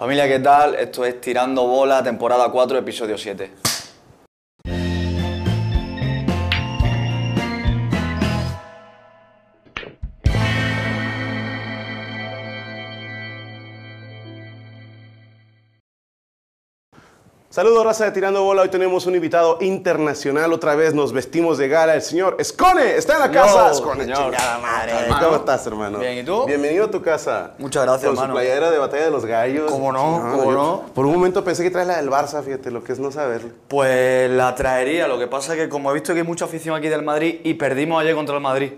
Familia, ¿qué tal? Esto es Tirando Bola, temporada 4, episodio 7. Saludos, raza de Tirando Bola. Hoy tenemos un invitado internacional. Otra vez nos vestimos de gala. El señor Escone está en la casa. Yo, Escone, señor. chingada madre. Hermano. ¿Cómo estás, hermano? Bien, ¿y tú? Bienvenido a tu casa. Muchas gracias, Con hermano. su playera de Batalla de los Gallos. ¿Cómo no? ¿Cómo yo no? Por un momento pensé que traes la del Barça, fíjate, lo que es no saberlo. Pues la traería, lo que pasa es que como he visto que hay mucha afición aquí del Madrid y perdimos ayer contra el Madrid.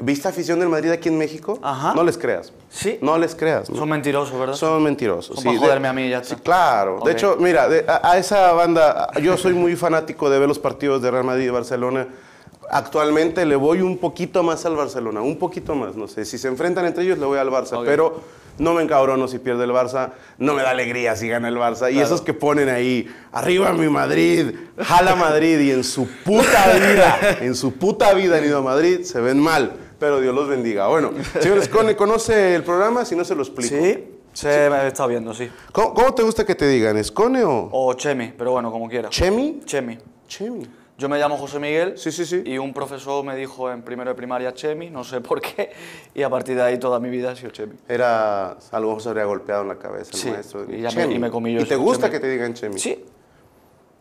¿Viste afición del Madrid aquí en México? Ajá. No les creas. Sí. No les creas. ¿no? Son mentirosos, ¿verdad? Son mentirosos. Son para de- joderme a mí ya Sí, está. claro. De hecho, mira, de- a, a esa banda, yo soy muy fanático de ver los partidos de Real Madrid y Barcelona. Actualmente le voy un poquito más al Barcelona, un poquito más, no sé. Si se enfrentan entre ellos, le voy al Barça, pero no me encabrono si pierde el Barça, no me da alegría si gana el Barça. Y esos que ponen ahí, arriba mi Madrid, jala Madrid, y en su puta vida, en su puta vida han ido a Madrid, se ven mal. Pero Dios los bendiga. Bueno, señor Escone, ¿conoce el programa? Si no, se lo explico. Sí, se me he estado viendo, sí. ¿Cómo, cómo te gusta que te digan? ¿Escone o O Chemi, pero bueno, como quiera. Chemi? Chemi. Chemi. Yo me llamo José Miguel Sí, sí, sí. y un profesor me dijo en primero de primaria Chemi, no sé por qué, y a partir de ahí toda mi vida ha sido Chemi. Era, a lo mejor se habría golpeado en la cabeza el Sí, maestro. y ya me- y me comí yo ¿Y te gusta Chemi. que te digan Chemi? Sí.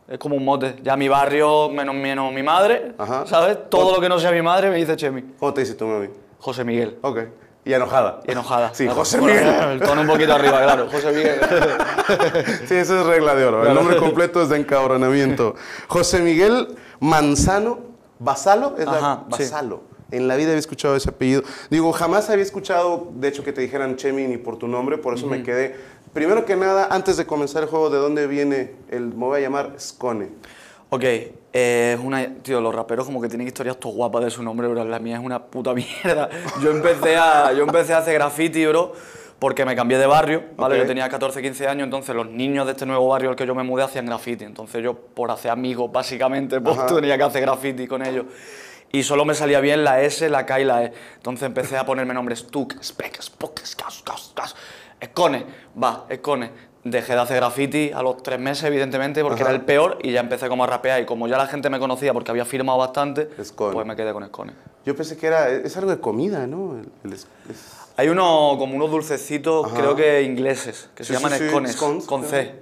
Es como un mote. Ya mi barrio, menos, menos mi madre, Ajá. ¿sabes? Todo lo que no sea mi madre me dice Chemi. ¿Cómo te dice tu mami? José Miguel. Ok. Y enojada. Y enojada. Sí, Claro, José Miguel. El tono un poquito arriba, claro. José Miguel. Sí, esa es regla de oro. El nombre completo es de encabronamiento. José Miguel Manzano Basalo. ¿Es la- Ajá, sí. Basalo. En la vida había escuchado ese apellido. Digo, jamás había escuchado, de hecho, que te dijeran Chemi ni por tu nombre, por eso me quedé. Primero que nada, antes de comenzar el juego, ¿de dónde viene el, me voy a llamar Scone? Ok, eh, es una... Tío, los raperos como que tienen historias todo guapas de su nombre, bro. La mía es una puta mierda. Yo empecé a, yo empecé a hacer graffiti, bro, porque me cambié de barrio, ¿vale? Yo tenía 14, 15 años, entonces los niños de este nuevo barrio al que yo me mudé hacían graffiti. Entonces yo, por hacer amigos, básicamente, pues Ajá. tenía que hacer graffiti con ellos. Y solo me salía bien la S, la K y la E. Entonces empecé a ponerme nombres Tuk, Spek, Spok, Skas, Skas, Skas. Escone, va, Escone. Dejé de hacer graffiti a los tres meses, evidentemente, porque Ajá. era el peor y ya empecé como a rapear. Y como ya la gente me conocía porque había firmado bastante, Escone. pues me quedé con Escone. Yo pensé que era, es algo de comida, ¿no? El- el es- es- Hay uno, como unos dulcecitos, Ajá. creo que ingleses, que Sí, se llaman sí, escones, scones, con. C.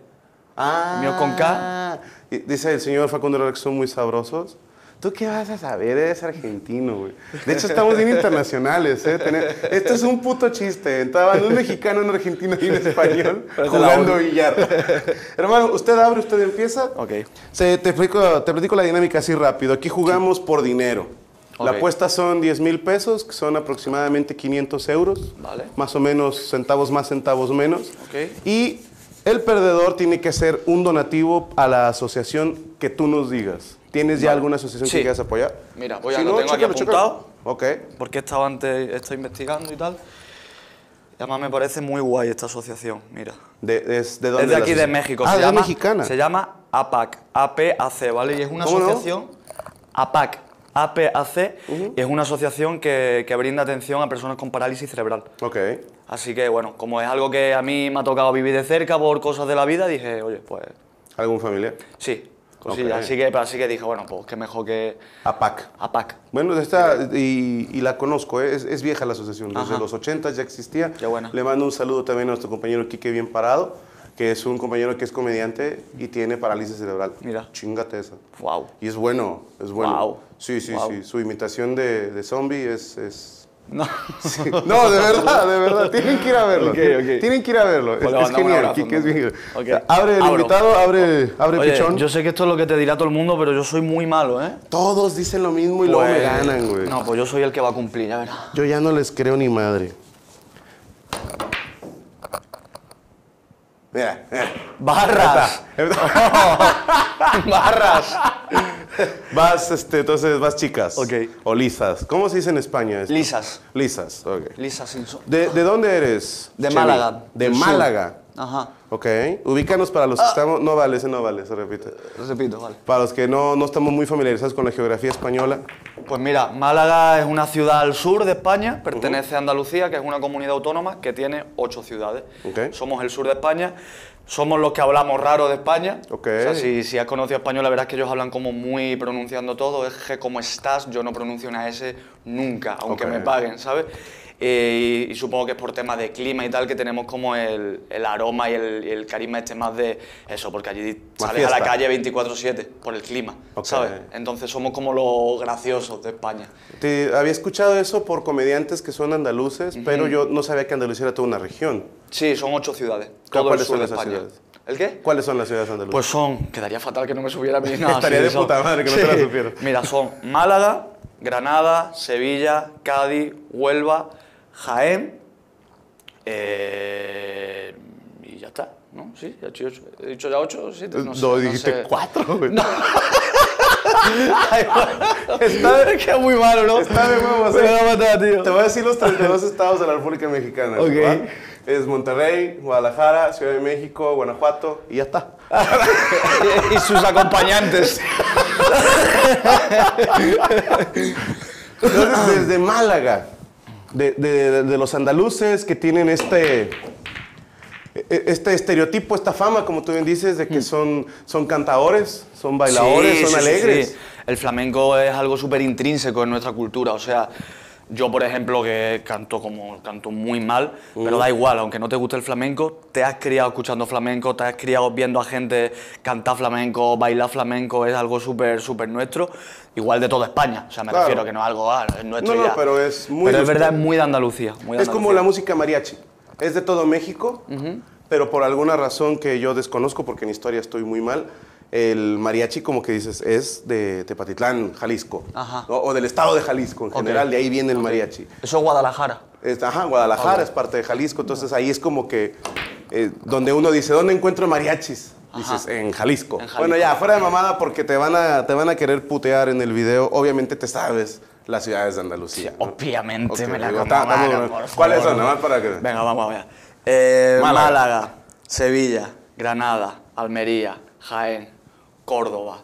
Ah. mío con K. Y Dice el señor Facundo que son muy sabrosos. ¿Tú qué vas a saber? Eres argentino, güey. De hecho, estamos bien internacionales, ¿eh? Tener- Esto es un puto chiste. Estaban un mexicano, un argentino y un español la jugando billar. Hermano, usted abre, usted empieza. Ok. Se- te, explico, te platico la dinámica así rápido. Aquí jugamos por dinero. La Ok. apuesta son 10 mil pesos, que son aproximadamente 500 euros. Vale. Más o menos centavos más, centavos menos. Ok. Y el perdedor tiene que hacer un donativo a la asociación que tú nos digas. ¿Tienes ya alguna asociación Sí. que quieras apoyar? Mira, voy a- lo no, tengo aquí chécalo, chécalo. apuntado. Ok. Porque estaba antes, estoy investigando y tal. Y además me parece muy guay esta asociación, mira. De, es- ¿de dónde Es de la aquí de asociación? México. Ah, se de llama, mexicana. Se llama APAC, APAC, ¿vale? Y es una ¿Cómo no? asociación, APAC, APAC, y es una asociación que, que brinda atención a personas con parálisis cerebral. Ok. Así que, bueno, como es algo que a mí me ha tocado vivir de cerca por cosas de la vida, dije, oye, pues ¿Algún familiar? sí, cosillas. Ok. Así, que, así que dije, bueno, pues qué mejor que APAC. APAC. Bueno, esta, y, y la conozco, ¿eh? es, es vieja la asociación, desde Ajá. los 80 ya existía. Qué buena. Le mando un saludo también a nuestro compañero Quique Bien Parado, que es un compañero que es comediante y tiene parálisis cerebral. Mira. Chingate esa. Wow. Y es bueno, es bueno. Guau. Sí, sí, sí. Su imitación de, de zombie es... es... No. sí. No, de verdad, de verdad. Tienen que ir a verlo. Tienen que ir a verlo. Es, Pues es un genial. abrazo, es bien. Abre el Abro. invitado, abre, abre Oye, pichón. yo sé que esto es lo que te dirá todo el mundo, pero yo soy muy malo, ¿eh? Todos dicen lo mismo y luego me Pues, ganan, güey. No, pues yo soy el que va a cumplir, ya verás. Yo ya no les creo ni madre. Mira, mira. Barras. Barras. Vas, este, entonces vas chicas. Ok. O lisas. ¿Cómo se dice en España? esto? Lisas. Lisas, ok. Lisas ¿De, de dónde eres? De? Málaga, De sur. Málaga. Ajá. Ok. Ubícanos para los que estamos. No vale, ese no vale, se repite. Repito, vale. Para los que no, no estamos muy familiarizados con la geografía española. Pues mira, Málaga es una ciudad al sur de España, pertenece a Andalucía, que es una comunidad autónoma que tiene ocho ciudades. Ok. Somos el sur de España, somos los que hablamos raro de España. Ok. O sea, si, si has conocido español, la verdad es que ellos hablan como muy pronunciando todo. Es que como estás, yo no pronuncio una S nunca, aunque Ok. me paguen, ¿sabes? Eh, y, y supongo que es por temas de clima y tal que tenemos como el, el aroma y el, y el carisma este más de eso, porque allí sales a la calle 24/7 por el clima, Ok. ¿sabes? Entonces somos como los graciosos de España. Te, había escuchado eso por comediantes que son andaluces, pero yo no sabía que Andalucía era toda una región. Sí, son ocho ciudades. Todo el ¿Cuáles sur son de España. ciudades? ¿El qué? ¿Cuáles son las ciudades andaluzas? Pues son, quedaría fatal que no me supiera a mí. Estaría de puta madre que no te la supiera. Mira, son Málaga, Granada, Sevilla, Cádiz, Huelva, Jaén. eh, y ya está, ¿no? Sí, ya he dicho, he dicho ya ocho, siete, no, no, sé, no dijiste sé. cuatro, güey. Está de que muy malo, ¿no? Está de huevos, Me eh. va a matar, tío. Te voy a decir los 32 estados de la República Mexicana. Ok. Es Monterrey, Guadalajara, Ciudad de México, Guanajuato y ya está. y sus acompañantes. Entonces, desde Málaga, de, de- de los andaluces que tienen este, e- este estereotipo, esta fama, como tú bien dices, de que son, son cantadores, son bailadores, Sí, son sí, sí, alegres. sí. El flamenco es algo súper intrínseco en nuestra cultura. O sea, yo, por ejemplo, que canto como canto muy mal, pero da igual, aunque no te guste el flamenco, te has criado escuchando flamenco, te has criado viendo a gente cantar flamenco, bailar flamenco, es algo súper, súper nuestro. Igual de toda España. O sea, me Claro. refiero que no es algo, ah, es nuestro No, no, ya. pero es muy Pero es verdad, es muy de Andalucía. muy de Es como la música mariachi. Es de todo México, pero por alguna razón que yo desconozco, porque en historia estoy muy mal, el mariachi, como que dices, es de Tepatitlán, Jalisco. Ajá. O, o del estado de Jalisco en general, de ahí viene el mariachi. Eso es Guadalajara. Es- ajá, Guadalajara es parte de Jalisco, entonces ahí es como que eh, donde uno dice, ¿dónde encuentro mariachis? Dices, en Jalisco. En Jalisco. Bueno, ya, fuera de mamada, porque te van, a, te van a querer putear en el video, obviamente te sabes las ciudades de Andalucía. ¿no? Obviamente me la digo, por ¿Cuáles son? Nada más para que... Venga, vamos a ver. Eh, Málaga. Málaga. Sevilla, Granada, Almería, Jaén, Córdoba,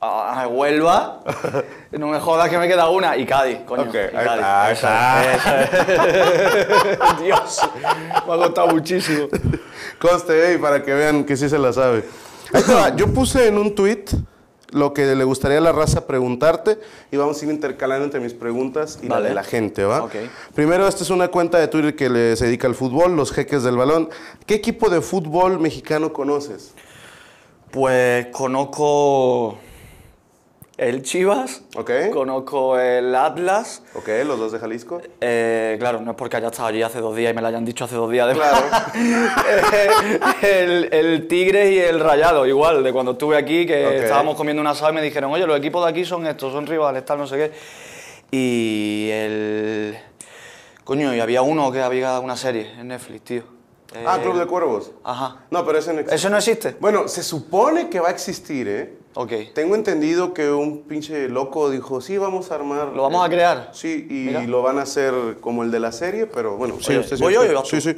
ah, Huelva. no me jodas que me queda una. Y Cádiz, coño. Ok, y ahí Cádiz. está, ahí Eso, eso. Dios, me ha costado muchísimo. Conste, eh, para que vean que sí se la sabe. Yo puse en un tweet lo que le gustaría a la raza preguntarte y vamos a ir intercalando entre mis preguntas y la de la gente, ¿va? Ok. Primero, esta es una cuenta de Twitter que se dedica al fútbol, los jeques del balón. ¿Qué equipo de fútbol mexicano conoces? Pues conozco el Chivas, Ok. conozco el Atlas. Ok, los dos de Jalisco. Eh, claro, no es porque haya estado allí hace dos días y me lo hayan dicho hace dos días. Claro. el, el Tigre y el Rayado, igual, de cuando estuve aquí, que estábamos comiendo un asado y me dijeron, oye, los equipos de aquí son estos, son rivales, tal, no sé qué. Y el... Coño, y había uno que había una serie en Netflix, tío. Ah, El- Club de Cuervos. Ajá. No, pero ese no existe. ¿Eso no existe? Bueno, se supone que va a existir, ¿eh? Ok. Tengo entendido que un pinche loco dijo, sí, vamos a armar... ¿Lo vamos a crear? Sí, y Mira. lo van a hacer como el de la serie, pero bueno, sí, Oye, usted sí, ¿voy yo Sí, tú? sí.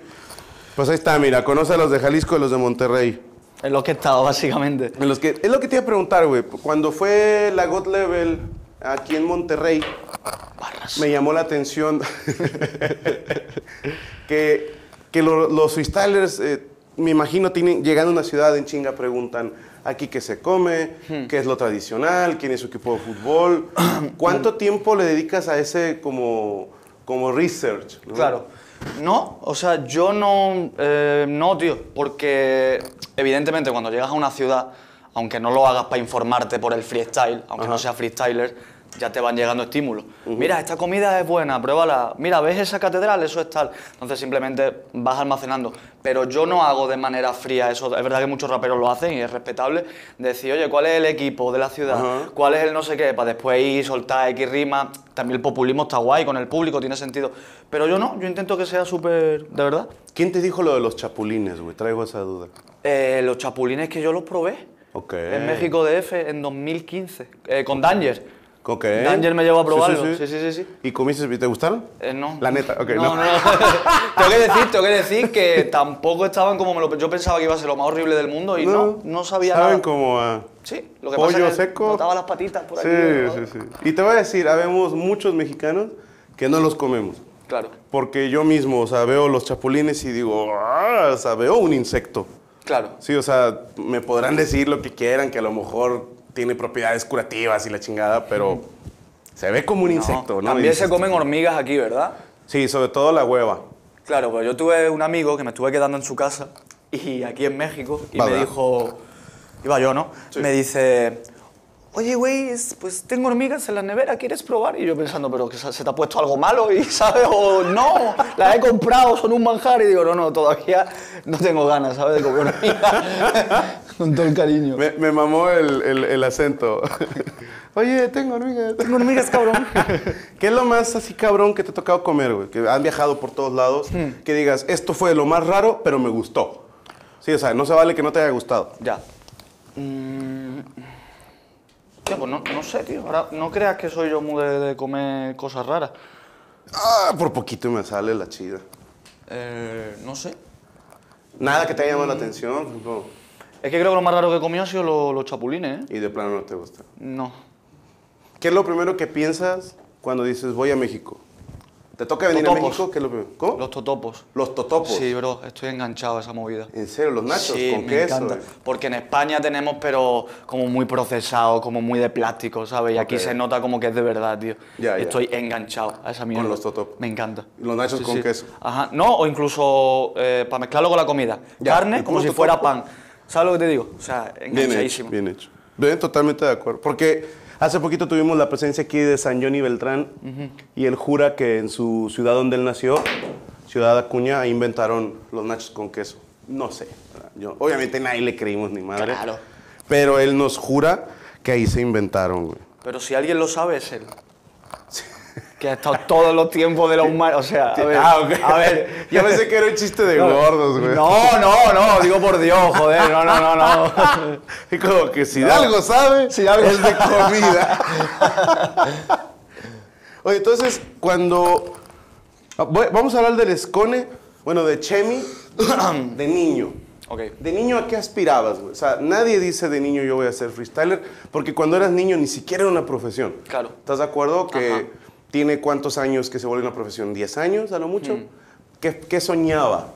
Pues ahí está, mira, conoce a los de Jalisco y los de Monterrey. Es lo que he estado, básicamente. En los que, es lo que te iba a preguntar, güey. Cuando fue la God Level aquí en Monterrey, Barras. me llamó la atención que, que lo- los freestylers, eh, me imagino, tienen, llegando a una ciudad en chinga, preguntan aquí qué se come, Hmm. qué es lo tradicional, quién es su equipo de fútbol. ¿Cuánto tiempo le dedicas a ese como, como research? no? Claro. No, o sea, yo no, eh, no, tío, porque evidentemente cuando llegas a una ciudad, aunque no lo hagas para informarte por el freestyle, aunque no seas freestyler, ya te van llegando estímulos. Mira, esta comida es buena, pruébala. Mira, ¿ves esa catedral? Eso es tal. Entonces simplemente vas almacenando. Pero yo no hago de manera fría eso. Es verdad que muchos raperos lo hacen y es respetable. Decir, oye, ¿cuál es el equipo de la ciudad? ¿Cuál es el no sé qué? Para después ir, soltar X rima. También el populismo está guay con el público, tiene sentido. Pero yo no, yo intento que sea súper, de verdad. ¿Quién te dijo lo de los chapulines, güey? Traigo esa duda. Eh, los chapulines que yo los probé Ok. en México DF en 2015, eh, con Danger. Ok. Danger me llevó a Sí, probarlo. sí, Sí, sí. sí, sí. sí. ¿Y comiste y te gustaron? Eh, no. La neta, ok, no. no. No, tengo que decir, tengo que decir que tampoco estaban como me lo yo pensaba que iba a ser lo más horrible del mundo y no, no, sabía Saben nada. como a Sí, lo que pollo pasa es que seco. notaba las patitas por Sí, aquí. ¿no? sí, sí. Y te voy a decir, habemos muchos mexicanos que no los comemos. Claro, Porque yo mismo, o sea, veo los chapulines y digo, ah, o sea, veo un insecto. claro. Sí, o sea, me podrán decir lo que quieran, que a lo mejor tiene propiedades curativas y la chingada, pero se ve como un insecto, ¿no? También se comen hormigas aquí, ¿verdad? Sí, sobre todo la hueva. Claro, pues yo tuve un amigo que me estuve quedando en su casa y aquí en México y Vale. me dijo, iba yo, ¿no? Sí. Me dice, oye, güey, es- pues tengo hormigas en la nevera, ¿quieres probar? Y yo pensando, pero que se se te ha puesto algo malo y, ¿sabes? O no, las he comprado, son un manjar. Y digo, no, no, todavía no tengo ganas, ¿sabes? De comer hormigas. Con todo el cariño. Me, me mamó el, el- el acento. Oye, tengo hormigas. Tengo hormigas, cabrón. ¿Qué es lo más así cabrón que te ha tocado comer, güey? Que han viajado por todos lados. Hmm. Que digas, esto fue lo más raro, pero me gustó. Sí, o sea, no se vale que no te haya gustado. Ya. Mm, Tío, pues no, no sé, tío. Ahora, no creas que soy yo muy de, de comer cosas raras. Ah, por poquito me sale la chida. Eh, no sé. Nada que te haya llamado la atención. no. Es que creo que lo más raro que he comido ha sido lo- los chapulines, ¿eh? Y de plano no te gusta. No. ¿Qué es lo primero que piensas cuando dices voy a México? ¿Te toca venir a Totopos. México? ¿Qué es lo primero? ¿Cómo? Los totopos. Los totopos. Sí, bro, estoy enganchado a esa movida. En serio, los nachos sí, con me queso. encanta. güey. Porque en España tenemos, pero como muy procesado, como muy de plástico, ¿sabes? Y aquí Ok. se nota como que es de verdad, tío. Ya, ya. Estoy enganchado a esa mierda. los totopos. Me encanta. Los nachos con queso. Ajá. No, o incluso eh, para mezclarlo con la comida. Ya, Carne ¿y como si fuera pan. ¿Sabes lo que te digo? O sea, Bien hecho, enganchadísimo. bien hecho. Bien, totalmente de acuerdo. Porque hace poquito tuvimos la presencia aquí de San Johnny Beltrán y él jura que en su ciudad donde él nació, Ciudad Acuña, ahí inventaron los nachos con queso. No sé. Yo, obviamente nadie le creímos ni madre. Claro. Pero él nos jura que ahí se inventaron, güey. Pero si alguien lo sabe, es él. Que ha estado todos los tiempos de la humanidad. O sea, a ver. Ah, ok. A ver. Yo pensé que era un chiste de No, gordos, güey. No, no, no, digo por Dios, joder, no, no, no, no. Y como que si de algo sabe, Si algo es de comida. Oye, entonces, cuando... ah, Vamos a hablar del escone, bueno, de Chemi, de niño. Ok. ¿De niño a qué aspirabas, güey? O sea, nadie dice de niño yo voy a ser freestyler, porque cuando eras niño ni siquiera era una profesión. Claro. ¿Estás de acuerdo? Que Ajá. Tiene cuántos años que se vuelve una profesión, ¿10 años a lo mucho? Mm. ¿Qué, qué soñaba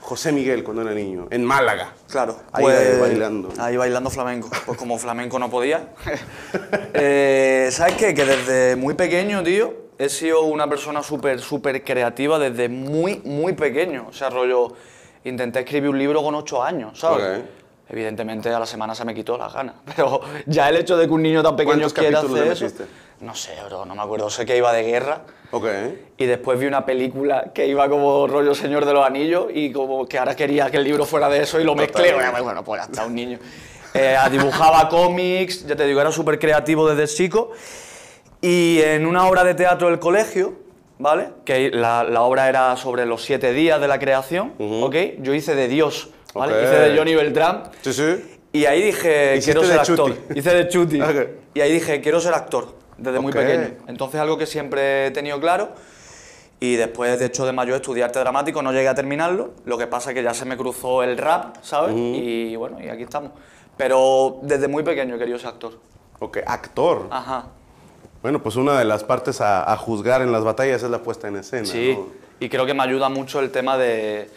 José Miguel cuando era niño? En Málaga. Claro. Ahí pues, bailando. Ahí bailando flamenco. Pues como flamenco no podía. Eh, ¿Sabes qué? Que desde muy pequeño, tío, he sido una persona súper, súper creativa desde muy, muy pequeño. O sea, rollo, intenté escribir un libro con ocho años, ¿sabes? Ok. Evidentemente a la semana se me quitó las ganas. Pero ya el hecho de que un niño tan pequeño ¿Cuántos quiera hacer eso... No sé, bro, no me acuerdo. Sé que iba de guerra. Ok. Y después vi una película que iba como rollo Señor de los Anillos y como que ahora quería que el libro fuera de eso y lo mezclé. Totalmente. Bueno, pues hasta un niño. Eh, dibujaba cómics, ya te digo, era súper creativo desde chico. Y en una obra de teatro del colegio, ¿vale? Que la, la obra era sobre los siete días de la creación, ¿ok? Yo hice de Dios, ¿vale? Ok. Hice de Johnny Beltrán. Sí, sí. Y ahí dije, Hiciste quiero ser actor. Chuti. Hice de Chuti. Ok. Y ahí dije, quiero ser actor, desde muy Ok. pequeño. Entonces algo que siempre he tenido claro. Y después, de hecho, de mayor estudié arte dramático, no llegué a terminarlo. Lo que pasa es que ya se me cruzó el rap, ¿sabes? Y bueno, y aquí estamos. Pero desde muy pequeño he querido ser actor. Ok, actor. Ajá. Bueno, pues una de las partes a, a juzgar en las batallas es la puesta en escena. Sí. ¿no? Y creo que me ayuda mucho el tema de...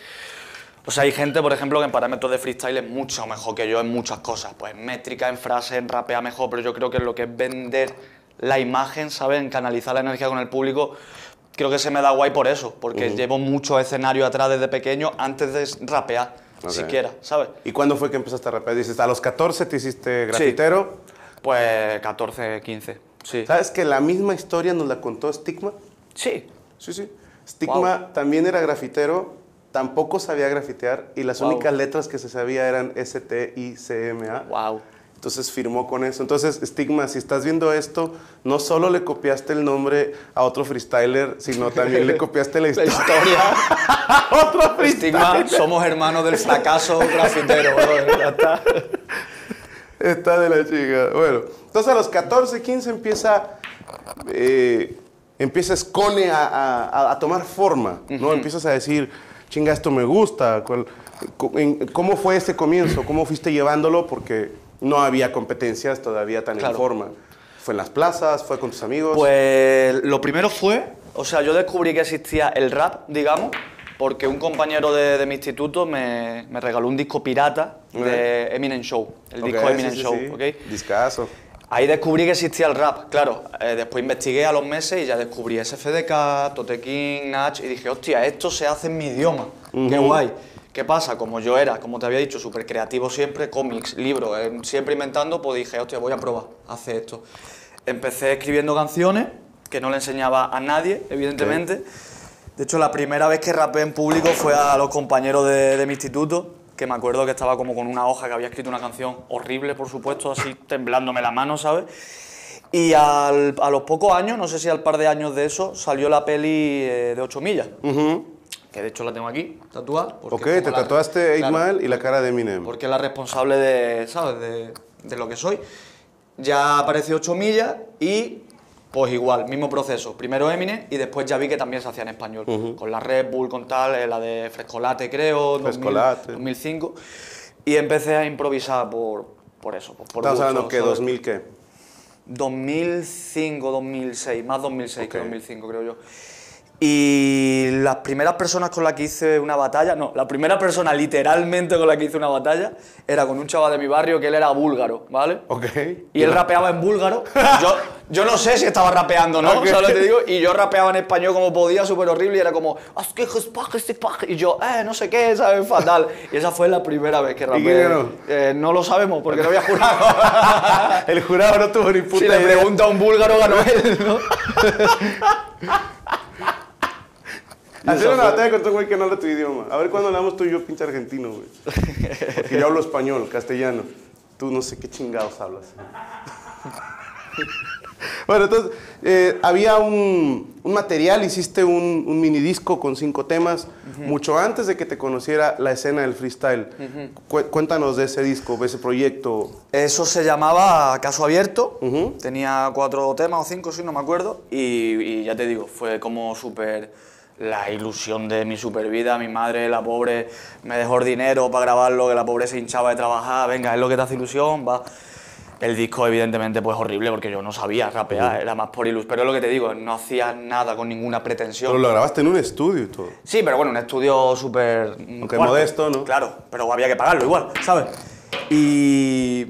O sea, hay gente, por ejemplo, que en parámetros de freestyle es mucho mejor que yo en muchas cosas. Pues en métrica, en frase, en rapea mejor, pero yo creo que en lo que es vender la imagen, ¿sabes? En canalizar la energía con el público, creo que se me da guay por eso, porque llevo mucho escenario atrás desde pequeño antes de rapear, Ok. siquiera, ¿sabes? ¿Y cuándo fue que empezaste a rapear? Dices, a los 14 te hiciste grafitero. Pues 14, 15, sí. ¿Sabes que la misma historia nos la contó Stigma? Sí. Sí, sí. Stigma también era grafitero, tampoco sabía grafitear y las Wow. únicas letras que se sabía eran S, T, I, C, M, A. Wow. Entonces firmó con eso. Entonces, Stigma, si estás viendo esto, no solo le copiaste el nombre a otro freestyler, sino también le copiaste la La historia. a otro freestyler. Estigma, somos hermanos del fracaso grafitero, está. Está de la chica. Bueno, entonces a los 14, 15 empieza eh, empieza Scone a, a- a tomar forma, ¿no? Empiezas a decir, chinga, esto me gusta. ¿cuál- co- en- ¿Cómo fue ese comienzo? ¿Cómo fuiste llevándolo? Porque no había competencias todavía tan Claro. en forma. ¿Fue en las plazas? ¿Fue con tus amigos? Pues lo primero fue, o sea, yo descubrí que existía el rap, digamos, porque un compañero de, de mi instituto me, me regaló un disco pirata de Eminem Show, el Ok, disco sí, Eminem sí, Show, sí. ¿ok? Discazo. Ahí descubrí que existía el rap, claro. Eh, después investigué a los meses y ya descubrí SFDK, Tote King, Nach y dije, hostia, esto se hace en mi idioma. Qué guay. ¿Qué pasa? Como yo era, como te había dicho, súper creativo siempre, cómics, libros, eh, siempre inventando, pues dije, hostia, voy a probar, hacer esto. Empecé escribiendo canciones que no le enseñaba a nadie, evidentemente. De hecho, la primera vez que rapé en público fue a los compañeros de, de mi instituto, que me acuerdo que estaba como con una hoja que había escrito una canción horrible, por supuesto, así temblándome la mano, ¿sabes? Y al- a los pocos años, no sé si al par de años de eso, salió la peli eh, de 8 millas, que de hecho la tengo aquí, tatuada. Ok, te la- tatuaste 8 Claro, Mile y la cara de Eminem. Porque es la responsable de, ¿sabes? De, de lo que soy. Ya apareció 8 millas y pues igual, mismo proceso. Primero Eminem y después ya vi que también se hacía en español. Con la Red Bull, con tal, eh, la de Frescolate creo, 2000, Frescolate. 2005. Y empecé a improvisar por, por eso. Por, por gusto, hablando que ¿sabes? 2000 qué? 2005, 2006, más 2006 que Ok. 2005 creo yo. Y las primeras personas con las que hice una batalla, no, la primera persona literalmente con la que hice una batalla era con un chaval de mi barrio que él era búlgaro, ¿vale? Ok. Y él rapeaba en búlgaro. Yo, yo no sé si estaba rapeando, ¿no? Ok. ¿Sabes lo que te digo? Y yo rapeaba en español como podía, súper horrible, y era como, "Haz que jes- pa- que se pa-". y yo, eh, no sé qué, ¿sabes? Fatal. Y esa fue la primera vez que rapeé. Eh, no lo sabemos porque no había jurado. El jurado no tuvo ni puta si le pregunta a un búlgaro, ganó él, ¿no? Hacer una batalla con tu güey que no habla tu idioma. A ver cuándo hablamos tú y yo, pinche argentino, güey. Porque yo hablo español, castellano. Tú no sé qué chingados hablas. bueno, entonces, eh, había un, un material, hiciste un, un mini disco con cinco temas, mucho antes de que te conociera la escena del freestyle. Cu- cuéntanos de ese disco, de ese proyecto. Eso se llamaba Caso Abierto. Ujú. Tenía cuatro temas o cinco, sí, no me acuerdo. Y, y ya te digo, fue como súper la ilusión de mi super vida. Mi madre, la pobre, me dejó el dinero para grabarlo, que la pobre se hinchaba de trabajar. Venga, es lo que te hace ilusión, va. El disco, evidentemente, pues horrible porque yo no sabía rapear, era más por ilusión. Pero es lo que te digo, no hacía nada con ninguna pretensión. Pero lo grabaste en un estudio y todo. Sí, pero bueno, un estudio súper... Aunque modesto, ¿no? Claro, pero había que pagarlo igual, ¿sabes? Y,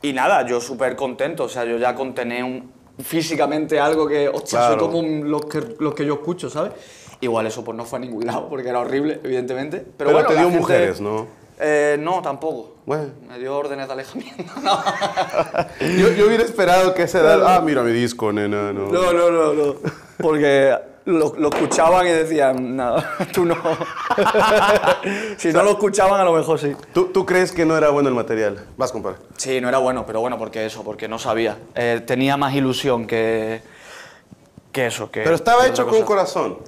y nada, yo súper contento, o sea, yo ya contené un, físicamente algo que, hostia, Claro. soy como los que, los que yo escucho, ¿sabes? Igual eso pues no fue a ningún lado, porque era horrible, evidentemente. Pero, Pero bueno, te dio gente- mujeres, ¿no? Eh, no, tampoco. Bueno. Me dio órdenes de alejamiento. No, Yo, yo hubiera esperado que esa edad. Ah, mira mi disco, nena, no. no, no, no. no. Porque lo, lo escuchaban y decían, nada, tú no. si no lo escuchaban, a lo mejor sí. ¿Tú, tú crees que no era bueno el material? Vas, compadre. Sí, no era bueno, pero bueno, porque eso, porque no sabía. Eh, tenía más ilusión que, que eso. Que, Pero estaba que hecho con corazón.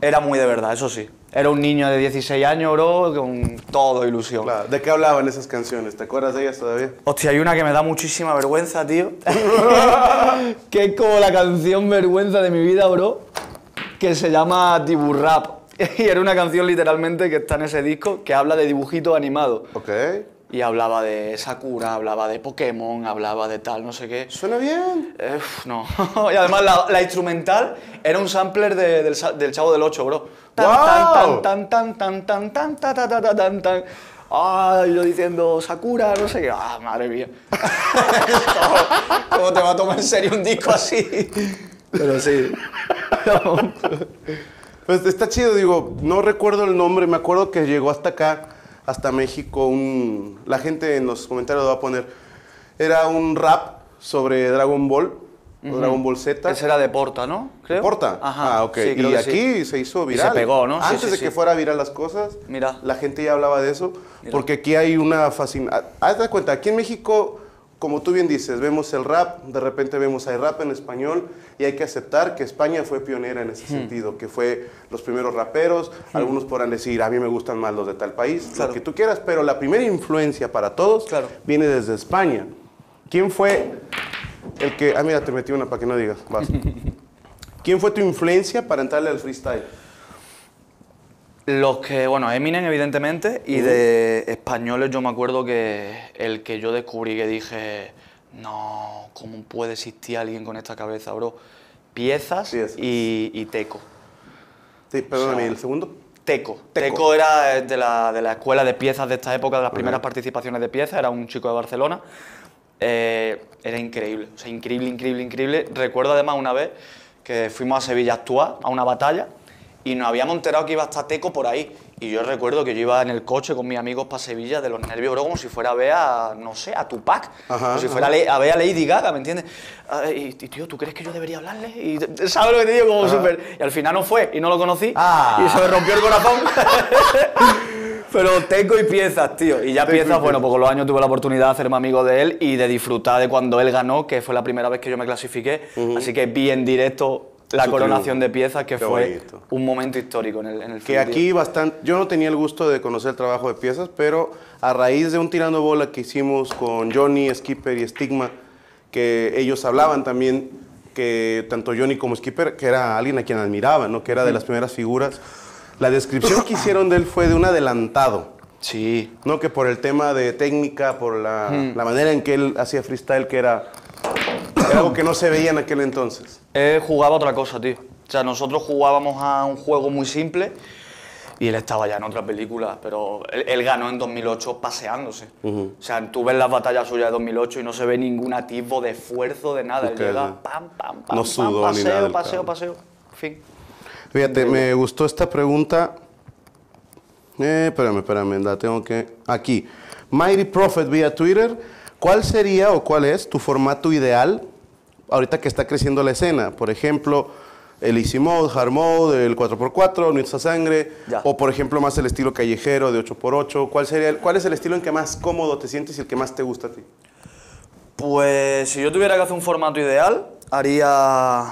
Era muy de verdad, eso sí. Era un niño de 16 años, bro, con todo ilusión. Claro. ¿De qué hablaban esas canciones? ¿Te acuerdas de ellas todavía? Hostia, hay una que me da muchísima vergüenza, tío. que es como la canción vergüenza de mi vida, bro. Que se llama Tiburrap. Y era una canción literalmente que está en ese disco que habla de dibujitos animados. Ok. Y hablaba de Sakura, hablaba de Pokémon, hablaba de tal, no sé qué. Suena bien. Eh, no. y además la, la instrumental era un sampler de- del, del Chavo del 8, bro. Tan, ¡Guau! tan, tan, tan, tan, tan, tan, ta, ta, ta, ta, tan, tan. Ah, yo diciendo Sakura, no sé qué. Ah, madre mía. ¿Cómo te va a tomar en serio un disco así? Pero sí. Pues está chido, digo, no recuerdo el nombre, me acuerdo que llegó hasta acá, hasta México, un... La gente en los comentarios lo va a poner. Era un rap sobre Dragon Ball, Dragon Ball Z. Ese era de Porta, ¿no? Creo. ¿Porta? Ajá. Ah, ok. Sí, y aquí sí. se hizo Y viral. se pegó, ¿no? Antes sí, de que fuera viral las cosas, Mira. la gente ya hablaba de eso. Porque aquí hay una fascinación. Haz de cuenta, aquí en México, como tú bien dices, vemos el rap, de repente vemos hay rap en español y hay que aceptar que España fue pionera en Hmm. ese sentido, que fue los primeros raperos. Algunos podrán decir, a mí me gustan más los de tal país, Claro. lo que tú quieras, pero la primera influencia para todos Claro. viene desde España. ¿Quién fue el que... Ah, mira, te metí una para que no digas. Vas. ¿Quién fue tu influencia para entrarle al freestyle? Los que, bueno, Eminem evidentemente, y de españoles yo me acuerdo que el que yo descubrí que dije, no, ¿cómo puede existir alguien con esta cabeza, bro? Piezas, Piezas. Y, y Teco. Sí, perdóname, ¿el segundo? Teco. Teco. Teco, era de la, de la escuela de piezas de esta época, de las primeras participaciones de piezas, era un chico de Barcelona. Eh, era increíble, o sea, increíble, increíble, increíble. Recuerdo además una vez que fuimos a Sevilla a actuar, a una batalla, y nos habíamos enterado que iba a estar Teco por ahí. Y yo recuerdo que yo iba en el coche con mis amigos para Sevilla de los nervios, bro, como si fuera a ver a, no sé, a Tupac. Ajá, como si fuera a, ver a Lady Gaga, ¿me entiendes? Y, tío, ¿tú crees que yo debería hablarle? Y, ¿Sabes lo que te digo? Como súper... Y al final no fue, y no lo conocí, Ah. y se me rompió el corazón. Pero Teco y piezas, tío. Y ya piezas, bueno, pues con los años tuve la oportunidad de hacerme amigo de él y de disfrutar de cuando él ganó, que fue la primera vez que yo me clasifiqué. Así que vi en directo la coronación triunfo. de piezas, que Qué fue bonito. un momento histórico en el, en el Que aquí bastante, yo no tenía el gusto de conocer el trabajo de piezas, pero a raíz de un tirando bola que hicimos con Johnny, Skipper y Stigma, que ellos hablaban también que tanto Johnny como Skipper, que era alguien a quien admiraban, ¿no? que era de las primeras figuras, la descripción que hicieron de él fue de un adelantado. Sí. No que por el tema de técnica, por la, la manera en que él hacía freestyle, que era, era algo que no se veía en aquel entonces. Él jugaba otra cosa, tío. O sea, nosotros jugábamos a un juego muy simple y él estaba ya en otra película, pero él, él ganó en 2008 paseándose. O sea, tú ves las batallas suyas de 2008 y no se ve ningún atisbo de esfuerzo, de nada. Él llega, pam, pam, pam, No pam, sudó ni paseo, nada el paseo, cabrón. paseo, fin. Fíjate, me gustó esta pregunta. Eh, espérame, espérame, la tengo que. Aquí. Mighty Prophet vía Twitter. ¿Cuál sería o cuál es tu formato ideal ahorita que está creciendo la escena? Por ejemplo, el Easy Mode, Hard Mode, el 4x4, Nuestra Sangre. Ya. O por ejemplo, más el estilo callejero de 8x8. ¿Cuál, sería el- ¿Cuál es el estilo en que más cómodo te sientes y el que más te gusta a ti? Pues si yo tuviera que hacer un formato ideal, haría.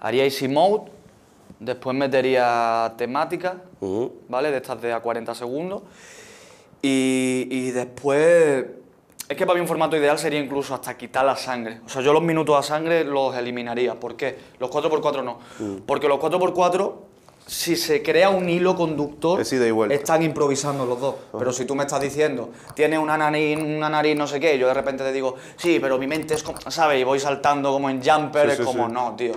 Haría Easy Mode, después metería temática. ¿vale? De estas de a 40 segundos. Y, y después. Es que para mí un formato ideal sería incluso hasta quitar la sangre. O sea, yo los minutos a sangre los eliminaría. ¿Por qué? Los 4x4 no. Porque los 4x4, si se crea un hilo conductor, Es están improvisando los dos. Pero si tú me estás diciendo, tienes una nariz, una nariz no sé qué, y yo de repente te digo, sí, pero mi mente es como, ¿sabes? Y voy saltando como en jumper, Sí, es sí, como, sí. no, tío.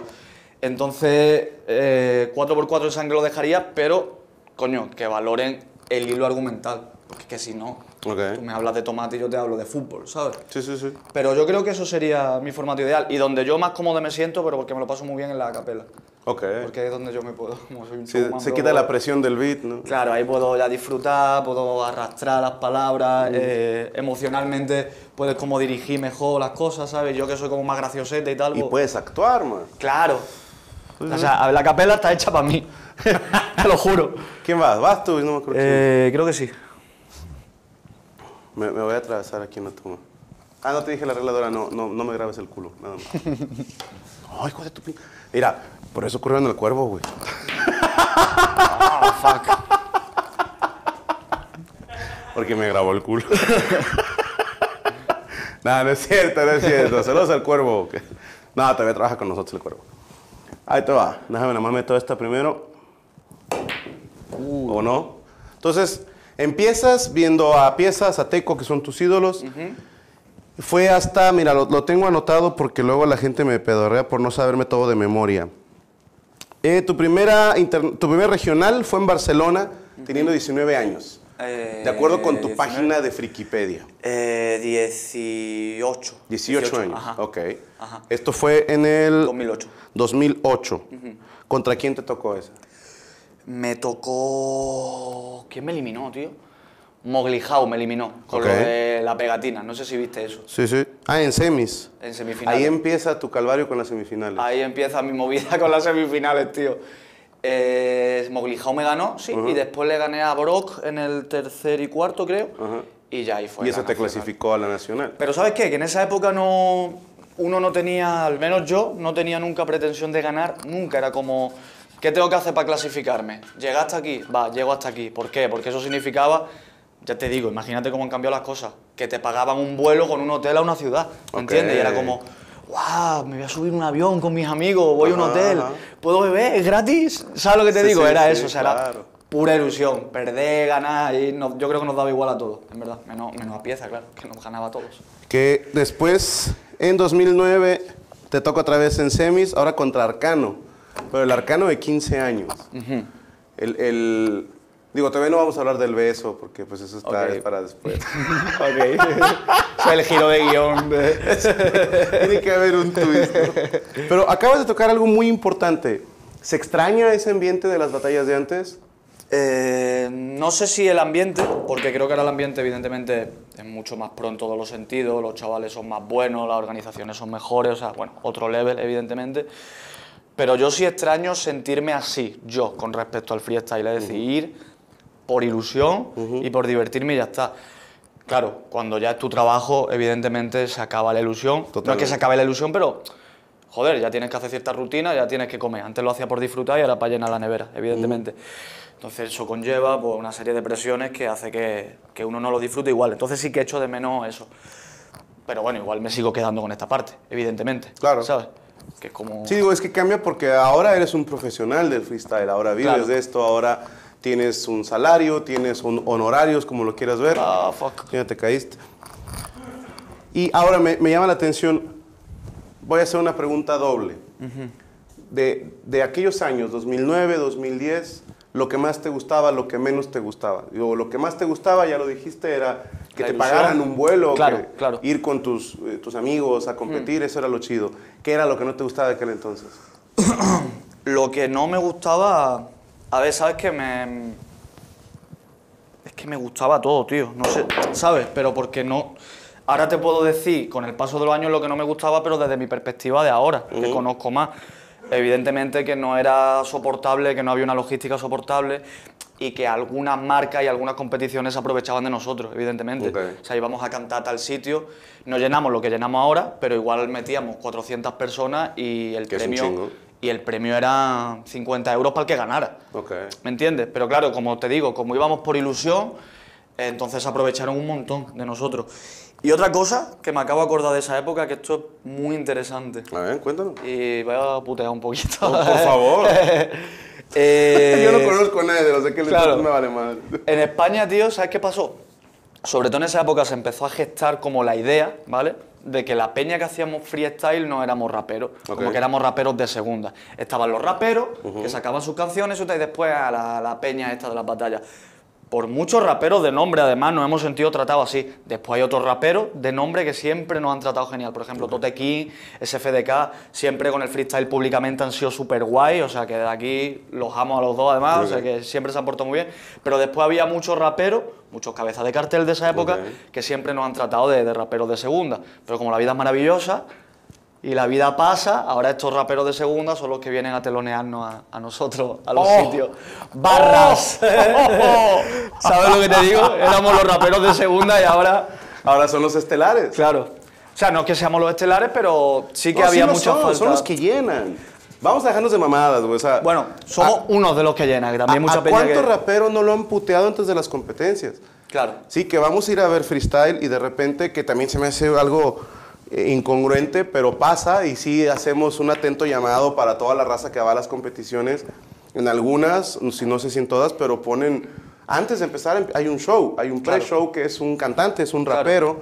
Entonces, eh, 4x4 de sangre lo dejaría, pero, coño, que valoren el hilo argumental. Porque es que si no, Ok. tú me hablas de tomate y yo te hablo de fútbol, ¿sabes? Sí, sí, sí. Pero yo creo que eso sería mi formato ideal. Y donde yo más cómodo me siento, pero porque me lo paso muy bien en la capela. Ok. Porque es donde yo me puedo, como soy un Sí, se quita la presión del beat, ¿no? Claro, ahí puedo ya disfrutar, puedo arrastrar las palabras, Mm. eh, emocionalmente puedes como dirigir mejor las cosas, ¿sabes? Yo que soy como más graciosete y tal. Y pues- puedes actuar, man. Claro. O sea, la capela está hecha para mí. Te lo juro. ¿Quién vas? ¿Vas tú? No me acuerdo. Eh, creo que sí. Me, me voy a atravesar aquí en la toma. Ah, no te dije la regladora, no, no, no me grabes el culo, nada más. Ay, hijo de tu pin... Mira, por eso en el cuervo, güey. Ah, fuck. Porque me grabó el culo. no, no es cierto, no es cierto. Saludos al cuervo. No, todavía trabaja con nosotros el cuervo. Ahí te va. Déjame nada más meter esta primero. ¿O no? Entonces, empiezas viendo a piezas, a Teco, que son tus ídolos. Fue hasta, mira, lo, lo tengo anotado porque luego la gente me pedorrea por no saberme todo de memoria. Eh, tu, primera inter- tu primer regional fue en Barcelona, teniendo 19 años. De acuerdo con tu 19. página de Frikipedia. Eh, 18. 18, años. Ajá. Ok. Ajá. Esto fue en el 2008. 2008. ¿Contra quién te tocó esa? Me tocó. ¿Quién me eliminó, tío? Moglijau me eliminó con Ok. lo de la pegatina. No sé si viste eso. Sí, sí. Ah, en semis. En semifinales. Ahí empieza tu calvario con las semifinales. Ahí empieza mi movida con las semifinales, tío. Eh, Moglijau me ganó, sí, y después le gané a Brock en el tercer y cuarto, creo. Ajá. Y ya ahí fue. y eso te nacional. clasificó a la nacional. Pero ¿sabes qué? Que en esa época no, uno no tenía, al menos yo, no tenía nunca pretensión de ganar, nunca. Era como, ¿qué tengo que hacer para clasificarme? ¿Llegar hasta aquí? Va, llego hasta aquí. ¿Por qué? Porque eso significaba, ya te digo, imagínate cómo han cambiado las cosas. que te pagaban un vuelo con un hotel a una ciudad, ¿me Ok. entiendes? Y era como, wow, me voy a subir un avión con mis amigos, voy a un hotel, puedo beber, es gratis, ¿sabes lo que te Sí, digo? sí, era sí, eso, o sea, era pura ilusión, perder, ganar, y no- yo creo que nos daba igual a todos, en verdad, menos, menos a pieza, claro, que nos ganaba a todos. Que después, en 2009, te toca otra vez en semis, ahora contra Arcano. Pero el Arcano de 15 años. el, el- digo, todavía no vamos a hablar del beso, porque pues eso está Ok. es para después. ok, el giro de guion. Tiene que haber un twist. ¿no? Pero acabas de tocar algo muy importante. ¿Se extraña ese ambiente de las batallas de antes? Eh, no sé si el ambiente, porque creo que ahora el ambiente evidentemente es mucho más pro en todos los sentidos, los chavales son más buenos, las organizaciones son mejores, o sea, bueno, otro level evidentemente. Pero yo sí extraño sentirme así, yo, con respecto al freestyle, es decir, ir por ilusión y por divertirme y ya está. Claro, cuando ya es tu trabajo, evidentemente se acaba la ilusión. No es que se acabe la ilusión, pero joder, ya tienes que hacer cierta rutina, ya tienes que comer. Antes lo hacía por disfrutar y ahora para llenar la nevera, evidentemente. Entonces eso conlleva pues, una serie de presiones que hace que, que uno no lo disfrute igual. Entonces sí que echo de menos eso. Pero bueno, igual me sigo quedando con esta parte, evidentemente. Claro. ¿Sabes? Que como... Sí, digo, es que cambia porque ahora eres un profesional del freestyle, ahora vives Claro. de esto, ahora tienes un salario, tienes un honorarios, como lo quieras ver. Ah, fuck. Ya te caíste. Y ahora me, me llama la atención, voy a hacer una pregunta doble. de, de aquellos años, 2009, 2010, lo que más te gustaba, lo que menos te gustaba. Digo, lo que más te gustaba, ya lo dijiste, era que La te ilusión. pagaran un vuelo, Claro, que claro. Mm. ir con tus, eh, tus amigos a competir, eso era lo chido. ¿Qué era lo que no te gustaba de aquel entonces? Lo que no me gustaba. A ver, ¿sabes qué? Me. Es que me gustaba todo, tío. No sé, ¿sabes? Pero porque no. Ahora te puedo decir, con el paso de los años, lo que no me gustaba, pero desde mi perspectiva de ahora, que conozco más. Evidentemente que no era soportable, que no había una logística soportable y que algunas marcas y algunas competiciones se aprovechaban de nosotros, evidentemente. O sea, íbamos a cantar a tal sitio, no llenamos lo que llenamos ahora, pero igual metíamos 400 personas y el Que premio y el premio era 50 euros para el que ganara. ¿Me entiendes? Pero claro, como te digo, como íbamos por ilusión, entonces aprovecharon un montón de nosotros. Y otra cosa que me acabo de acordar de esa época, que esto es muy interesante. A ver, cuéntanos. Y voy a putear un poquito. Oh, por favor. Eh, Yo no conozco a nadie de los de claro. me vale mal. En España, tío, ¿sabes qué pasó? Sobre todo en esa época se empezó a gestar como la idea, ¿vale? De que la peña que hacíamos freestyle no éramos raperos, como que éramos raperos de segunda. Estaban los raperos que sacaban sus canciones y después a la, la peña esta de las batallas. Por muchos raperos de nombre, además, nos hemos sentido tratados así. Después hay otros raperos de nombre que siempre nos han tratado genial. Por ejemplo, Tote King, SFDK, siempre con el freestyle públicamente han sido súper guay. O sea, que de aquí los amo a los dos, además. O sea, que siempre se han portado muy bien. Pero después había muchos raperos, muchos cabezas de cartel de esa época, que siempre nos han tratado de, de raperos de segunda. Pero como la vida es maravillosa y la vida pasa, ahora estos raperos de segunda son los que vienen a telonearnos a, a nosotros, a los Oh. sitios. ¡Barras! ¿Sabes lo que te digo? Éramos los raperos de segunda y ahora... Ahora son los estelares. Claro. O sea, no es que seamos los estelares, pero sí que No, sí había lo mucha son, los que llenan. Vamos a dejarnos de mamadas, güey. O sea, Bueno, somos unos de los que llenan, también ¿a, mucha a cuántos que... raperos no lo han puteado antes de las competencias? Claro. Sí, que vamos a ir a ver freestyle y de repente, que también se me hace algo incongruente, pero pasa y sí hacemos un atento llamado para toda la raza que va a las competiciones. En algunas, si no sé si en todas, pero ponen, antes de empezar em, hay un show, hay un Claro. pre-show que es un cantante, es un Claro. rapero,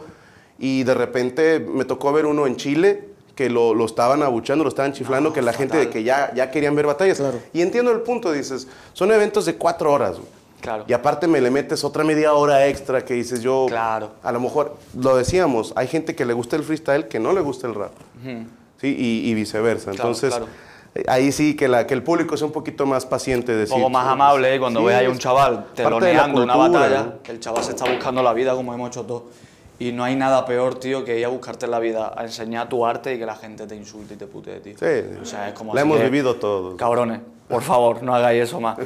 y de repente me tocó ver uno en Chile que lo, lo estaban abuchando, lo estaban chiflando, que la gente de que ya, ya querían ver batallas. Claro. Y entiendo el punto, dices, son eventos de cuatro horas. güey. Claro. Y aparte me le metes otra media hora extra que dices yo, Claro. a lo mejor, lo decíamos, hay gente que le gusta el freestyle que no le gusta el rap. ¿sí? Y, y viceversa. Claro, Entonces, claro. eh, ahí sí que, la, que el público sea un poquito más paciente. un Decir, poco más amable, ¿eh? cuando Sí, veas a un chaval teloneando una cultura, batalla, ¿no? el chaval se está buscando la vida como hemos hecho todos. Y no hay nada peor, tío, que ir a buscarte la vida, a enseñar tu arte y que la gente te insulte y te putee, tío. Sí, O sea, es como la hemos que, vivido todos. Cabrones. Por favor, no hagáis eso más.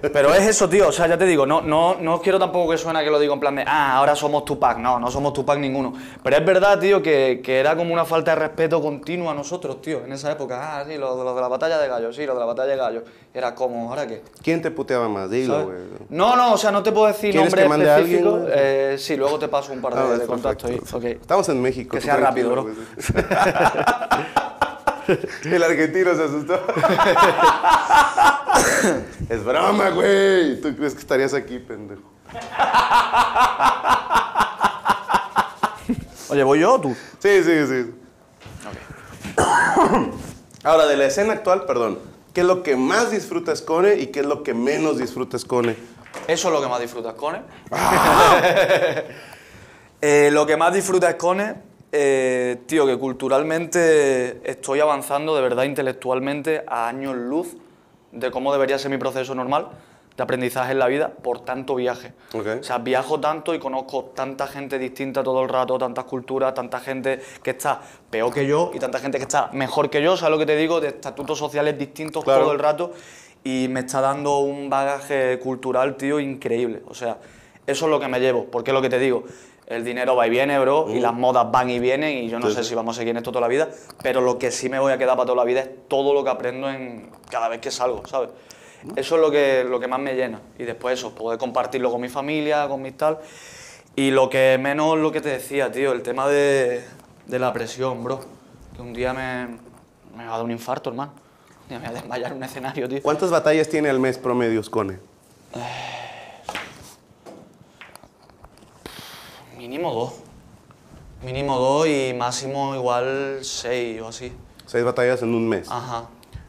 Pero es eso, tío. O sea, ya te digo, no, no, no quiero tampoco que suena que lo digo en plan de, ah, ahora somos Tupac. No, no somos Tupac ninguno. Pero es verdad, tío, que, que era como una falta de respeto continua a nosotros, tío, en esa época. Ah, sí, lo, lo de la batalla de gallos, sí, lo de la batalla de gallos. Era como, ¿ahora qué? ¿Quién te puteaba más? Dilo, güey. No, no, o sea, no te puedo decir ¿Quieres nombre que mande alguien, específico. güey? Eh, sí, luego te paso un par de, Ah, de contactos ahí. perfecto. Ok. Estamos en México. Que sea rápido, bro. El argentino se asustó. es broma, güey. ¿Tú crees que estarías aquí, pendejo? Oye, ¿voy yo o tú? Sí, sí, sí. Ahora, de la escena actual, perdón. ¿Qué es lo que más disfrutas Cone y qué es lo que menos disfrutas Cone? Eso es lo que más disfrutas, Cone. Ah. Eh, lo que más disfrutas, Cone, eh, tío, que culturalmente estoy avanzando de verdad intelectualmente a años luz de cómo debería ser mi proceso normal de aprendizaje en la vida por tanto viaje. O sea, viajo tanto y conozco tanta gente distinta todo el rato, tantas culturas, tanta gente que está peor que yo y tanta gente que está mejor que yo, ¿sabes lo que te digo? De estatutos sociales distintos Claro. todo el rato y me está dando un bagaje cultural, tío, increíble. O sea, eso es lo que me llevo, porque es lo que te digo. El dinero va y viene, bro, y las modas van y vienen, y yo no Mm. Sé si vamos a seguir en esto toda la vida, pero lo que sí me voy a quedar para toda la vida es todo lo que aprendo en cada vez que salgo, ¿sabes? Eso es lo que, lo que más me llena. Y después eso, poder compartirlo con mi familia, con mis tal. Y lo que menos, lo que te decía, tío, el tema de, de la presión, bro. Que un día me, me va a dar un infarto, hermano. Un día me voy a desmayar en un escenario, tío. ¿Cuántas batallas tiene al mes promedios Cone? Mínimo dos. Mínimo dos y máximo igual seis o así. Seis batallas en un mes. Ajá.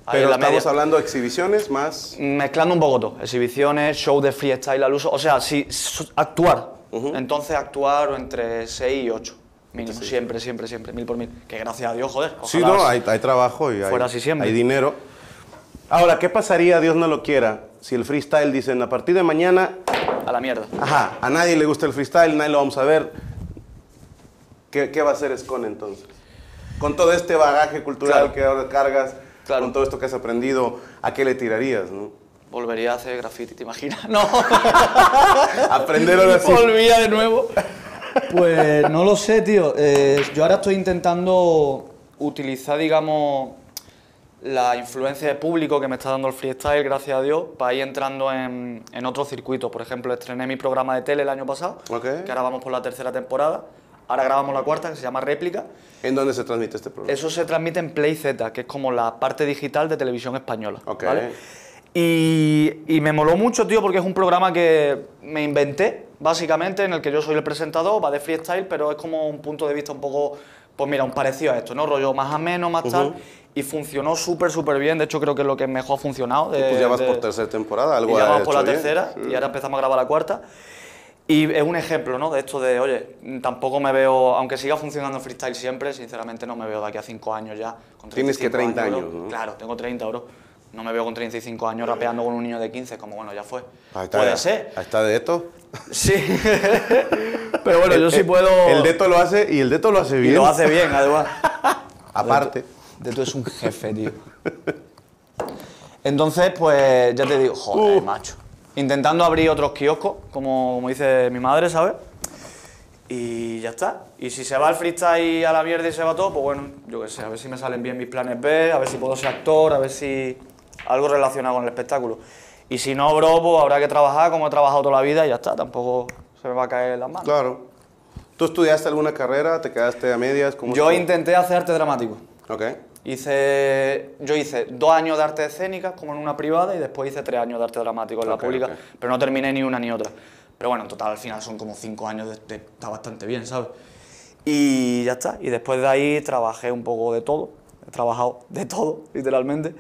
Ahí Pero estamos media. hablando de exhibiciones más. Mezclando un poco todo. Exhibiciones, show de freestyle al uso. O sea, si actuar. Entonces actuar entre 6 y 8. Mínimo. Siempre, siempre, siempre. Mil por mil. Que gracias a Dios, joder. Sí, no, hay, hay trabajo y hay, Fuera así siempre. hay dinero. Ahora, ¿qué pasaría, Dios no lo quiera, si el freestyle dicen a partir de mañana, A la mierda. ajá, a nadie le gusta el freestyle, nadie lo vamos a ver? ¿Qué, qué va a hacer Scone entonces? Con todo este bagaje cultural Claro. que ahora cargas, Claro. con todo esto que has aprendido, ¿a qué le tirarías, no? Volvería a hacer graffiti, ¿te imaginas? No. Aprender ahora sí. Volvía de nuevo. Pues no lo sé, tío. Eh, yo ahora estoy intentando utilizar, digamos, la influencia de público que me está dando el freestyle, gracias a Dios, para ir entrando en, en otros circuitos. Por ejemplo, estrené mi programa de tele el año pasado, Ok. que ahora vamos por la tercera temporada. Ahora grabamos la cuarta, que se llama Réplica. ¿En dónde se transmite este programa? Eso se transmite en Play Z, que es como la parte digital de televisión española. Ok. ¿vale? Y, y me moló mucho, tío, porque es un programa que me inventé, básicamente, en el que yo soy el presentador, va de freestyle, pero es como un punto de vista un poco, pues mira, un parecido a esto, ¿no? Rollo más ameno, más tal. Y funcionó súper, súper bien. De hecho, creo que es lo que mejor ha funcionado. de- pues ya vas de- por tercera temporada, algo y ya vamos por la bien. tercera y ahora empezamos a grabar la cuarta. Y es un ejemplo, ¿no? De esto de, oye, tampoco me veo, aunque siga funcionando freestyle siempre, sinceramente no me veo de aquí a cinco años ya. Con Tienes que 35 30 bro. años, ¿no? Claro, tengo 30, bro. No me veo con 35 años rapeando con un niño de 15, como bueno, ya fue. Ahí está, Puede ser. Ahí está Deto. Sí. Pero bueno, yo sí puedo. El Deto lo hace y el Deto lo hace Y bien. lo hace bien, además. Aparte. De tú es un jefe, tío. Entonces, pues ya te digo, joder, Uh. macho. Intentando abrir otros kioscos, como, como dice mi madre, ¿sabes? Y ya está. Y si se va el freestyle a la mierda y se va todo, pues bueno, yo qué sé, a ver si me salen bien mis planes B, a ver si puedo ser actor, a ver si algo relacionado con el espectáculo. Y si no, bro, pues habrá que trabajar como he trabajado toda la vida y ya está, tampoco se me va a caer las manos. Claro. ¿Tú estudiaste alguna carrera? ¿Te quedaste a medias? ¿Cómo Yo estuvo? intenté hacer arte dramático. Ok. Hice, yo hice dos años de artes escénicas, como en una privada, y después hice tres años de arte dramático en la Ok, pública, ok. pero no terminé ni una ni otra. Pero bueno, en total al final son como cinco años, de, de- está bastante bien, ¿sabes? Y ya está. Y después de ahí trabajé un poco de todo. He trabajado de todo, literalmente.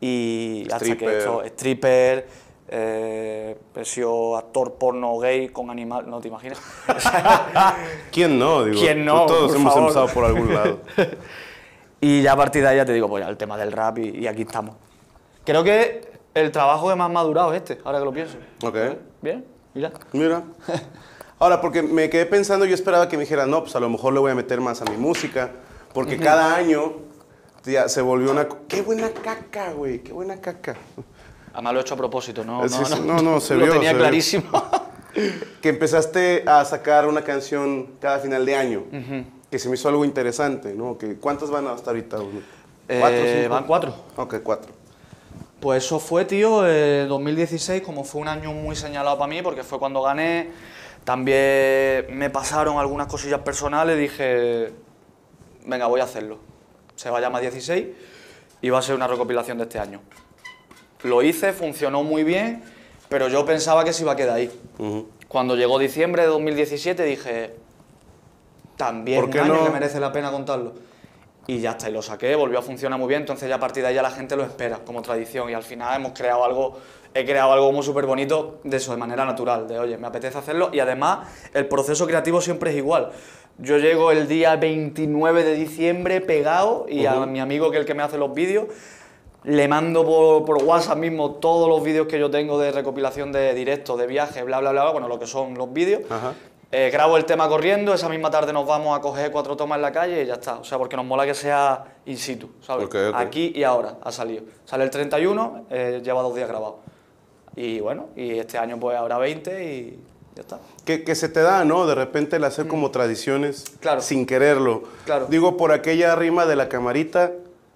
Y hasta que Stripper. esto, stripper, eh, he sido actor porno gay con animal, no te imaginas. ¿Quién no? Digo, ¿Quién no? Todos Por hemos favor. empezado por algún lado. Y ya a partir de ahí ya te digo, pues ya el tema del rap y, y aquí estamos. Creo que el trabajo que más madurado es este, ahora que lo pienso. Ok. Bien, mira. Mira. Ahora, porque me quedé pensando, yo esperaba que me dijeras, no, pues a lo mejor le voy a meter más a mi música, porque cada año ya se volvió una... ¡Qué buena caca, güey! ¡Qué buena caca! Además lo he hecho a propósito, no, Sí, no, sí, no, no, no, se lo vio, tenía se vio. clarísimo. que empezaste a sacar una canción cada final de año, que se me hizo algo interesante, ¿no? Que, ¿Cuántas van hasta ahorita? ¿Cuatro, Eh, van cuatro. Ok, cuatro. Pues eso fue, tío, eh, 2016, como fue un año muy señalado para mí, porque fue cuando gané. También me pasaron algunas cosillas personales, dije, venga, voy a hacerlo. Se va a llamar 16 y va a ser una recopilación de este año. Lo hice, funcionó muy bien, pero yo pensaba que se iba a quedar ahí. Ujú. Cuando llegó diciembre de 2017 dije, también ¿Por un año no? que merece la pena contarlo. Y ya está, y lo saqué, volvió a funcionar muy bien, entonces ya a partir de ahí ya la gente lo espera como tradición y al final hemos creado algo, he creado algo como súper bonito de eso, de manera natural, de oye, me apetece hacerlo y además el proceso creativo siempre es igual. Yo llego el día 29 de diciembre pegado y a mi amigo que es el que me hace los vídeos, le mando por, por WhatsApp mismo todos los vídeos que yo tengo de recopilación de directos, de viajes, bla, bla, bla, bueno, lo que son los vídeos. Ajá. Eh, grabo el tema corriendo, esa misma tarde nos vamos a coger cuatro tomas en la calle y ya está. O sea, porque nos mola que sea in situ, ¿sabes? Aquí y ahora ha salido. Sale el 31, eh, lleva dos días grabado. Y bueno, y este año pues habrá 20 y ya está. Que, que se te da, ¿no? De repente el hacer como tradiciones Mm. Claro. sin quererlo. Claro. Digo, por aquella rima de la camarita,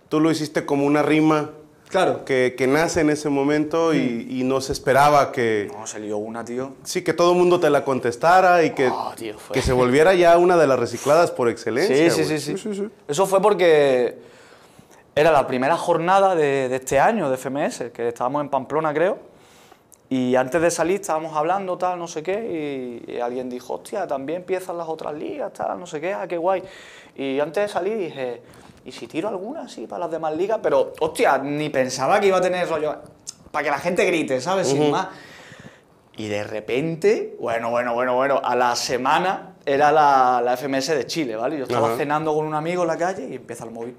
tú lo hiciste como una rima Claro. que, que nace en ese momento y, y no se esperaba que... No, se lió una, tío. Sí, que todo el mundo te la contestara y que, Ah, tío, que se volviera ya una de las recicladas por excelencia. Sí, sí, sí, sí, Eso fue porque era la primera jornada de, de este año de FMS, que estábamos en Pamplona, creo. Y antes de salir estábamos hablando, tal, no sé qué, y, y alguien dijo, hostia, también empiezan las otras ligas, tal, no sé qué, ah, qué guay. Y antes de salir dije, ¿y si tiro alguna así para las demás ligas? Pero, hostia, ni pensaba que iba a tener rollo, para que la gente grite, ¿sabes? Sin más. Y de repente, bueno, bueno, bueno, bueno, a la semana era la, la FMS de Chile, ¿vale? Yo estaba Ajá. cenando con un amigo en la calle y empieza el móvil.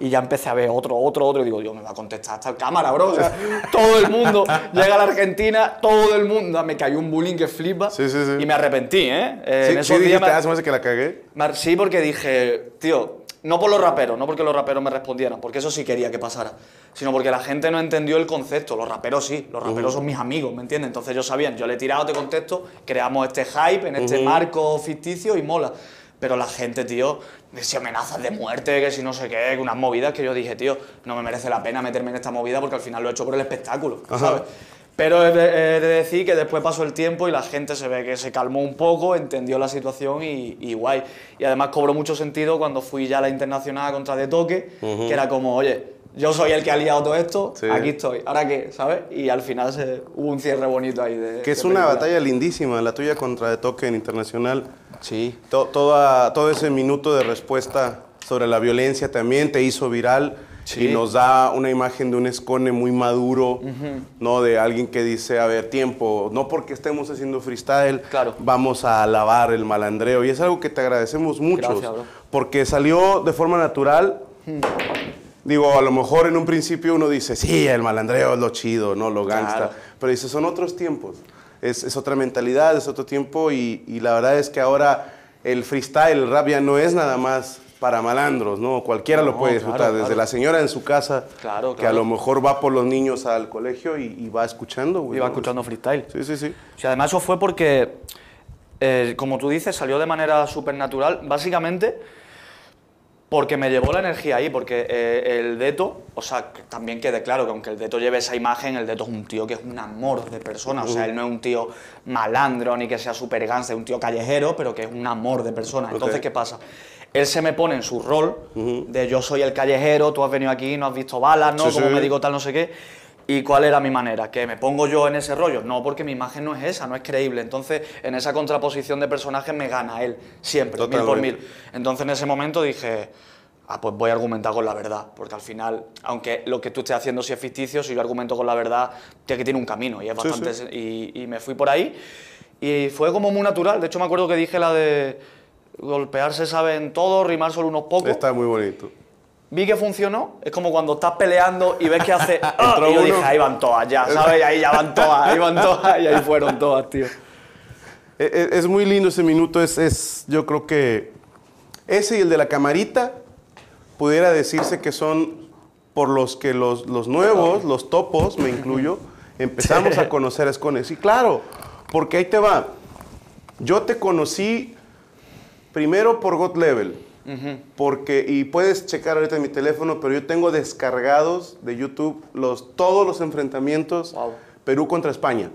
Y ya empecé a ver otro, otro, otro. Y digo, Dios, me va a contestar hasta el cámara, bro. O sea, todo el mundo llega a la Argentina, todo el mundo. Me cayó un bullying que flipa. Sí, sí, sí. Y me arrepentí, ¿eh? Eh, Sí, en sí esos días dijiste, me- "Ah, me hace que la cagué. Sí, porque dije, tío, no por los raperos, no porque los raperos me respondieran, porque eso sí quería que pasara, sino porque la gente no entendió el concepto. Los raperos sí, los raperos son mis amigos, ¿me entiendes? Entonces ellos sabían, yo le he tirado de contexto, creamos este hype en este marco ficticio y mola. Pero la gente, tío, si amenazas de muerte, que si no sé qué, unas movidas que yo dije, tío, no me merece la pena meterme en esta movida porque al final lo he hecho por el espectáculo, ¿sabes? Pero he de, he de decir que después pasó el tiempo y la gente se ve que se calmó un poco, entendió la situación y, y guay. Y además cobró mucho sentido cuando fui ya a la internacional contra De Toque, que era como, oye, yo soy el que ha liado todo esto, Sí. aquí estoy, ¿ahora qué? ¿Sabes? Y al final se, hubo un cierre bonito ahí. De, Que es de una batalla lindísima, la tuya contra de toque en internacional. Sí. To- toda, todo ese minuto de respuesta sobre la violencia también te hizo viral Sí. y nos da una imagen de un escone muy maduro, ¿no? De alguien que dice, a ver, tiempo, no porque estemos haciendo freestyle, Claro. vamos a alabar el malandreo. Y es algo que te agradecemos mucho, porque salió de forma natural. Digo, a lo mejor en un principio uno dice, sí, el malandreo es lo chido, ¿no? Lo gangsta. Claro. Pero dice, son otros tiempos. Es, es otra mentalidad, es otro tiempo y, y la verdad es que ahora el freestyle, el rap ya no es nada más para malandros, ¿no? Cualquiera lo puede claro, disfrutar, desde claro. la señora en su casa, Claro, que a lo mejor va por los niños al colegio y, y va escuchando, güey. Iba ¿no? escuchando freestyle. Sí, sí, sí. O sea, además eso fue porque, eh, como tú dices, salió de manera súper natural, básicamente porque me llevó la energía ahí, porque eh, el Deto, o sea, que también quede claro que aunque el Deto lleve esa imagen, el Deto es un tío que es un amor de persona, o sea, él no es un tío malandro ni que sea súper gánster, es un tío callejero, pero que es un amor de persona. Entonces. ¿qué pasa? Él se me pone en su rol de yo soy el callejero, tú has venido aquí, no has visto balas, ¿no? Sí, Como sí. médico tal, no sé qué. ¿Y cuál era mi manera? ¿Que me pongo yo en ese rollo? No, porque mi imagen no es esa, no es creíble. Entonces, en esa contraposición de personajes me gana él, siempre, mil por mil. Entonces, en ese momento dije, ah, pues voy a argumentar con la verdad. Porque al final, aunque lo que tú estés haciendo sí es ficticio, si yo argumento con la verdad, tiene que tiene un camino. Y es bastante. sí. Y, y me fui por ahí. Y fue como muy natural. De hecho, me acuerdo que dije la de. Golpearse saben todo, rimar solo unos pocos. Está muy bonito. Vi que funcionó, es como cuando estás peleando y ves que hace... ¡ah! Y yo uno. dije, ahí van todas ya, ¿sabes? Y ahí ya van todas, ahí van todas, y ahí fueron todas, tío. E- e- Es, muy lindo ese minuto, es, es, yo creo que ese y el de la camarita pudiera decirse que son por los que los, los nuevos, los topos, me incluyo, empezamos a conocer a Escone. Sí, claro, porque ahí te va. Yo te conocí primero por God Level. Porque, y puedes checar ahorita en mi teléfono, pero yo tengo descargados de YouTube los, todos los enfrentamientos Wow. Perú contra España.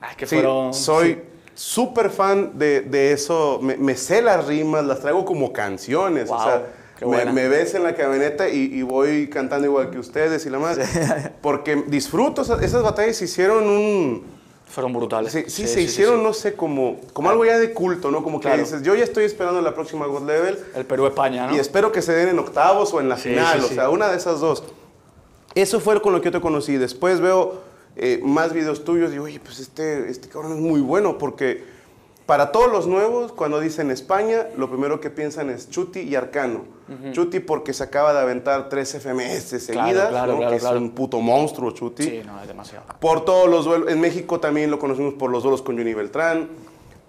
Ah, que Sí, fueron... soy súper fan de, de eso. Me, me sé las rimas, las traigo como canciones. o Wow, sea, qué me, me ves en la camioneta y, y voy cantando igual que ustedes y la más. Porque disfruto, esas, esas batallas hicieron un... Fueron brutales. Sí, sí, se hicieron, no sé, como, como algo ya de culto, ¿no? Como que Claro. dices, yo ya estoy esperando la próxima God Level El Perú-España, ¿no? y espero que se den en octavos o en la final, o sea, una de esas dos. Eso fue con lo que yo te conocí. Después veo eh, más videos tuyos y digo, oye, pues este, este cabrón es muy bueno porque para todos los nuevos, cuando dicen España, lo primero que piensan es Chuti y Arcano. Chuti porque se acaba de aventar tres FMS seguidas, claro, ¿no? claro, que es claro. un puto monstruo Chuti Sí, no, es demasiado. por todos los duelos. En México también lo conocimos por los duelos con Johnny Beltrán.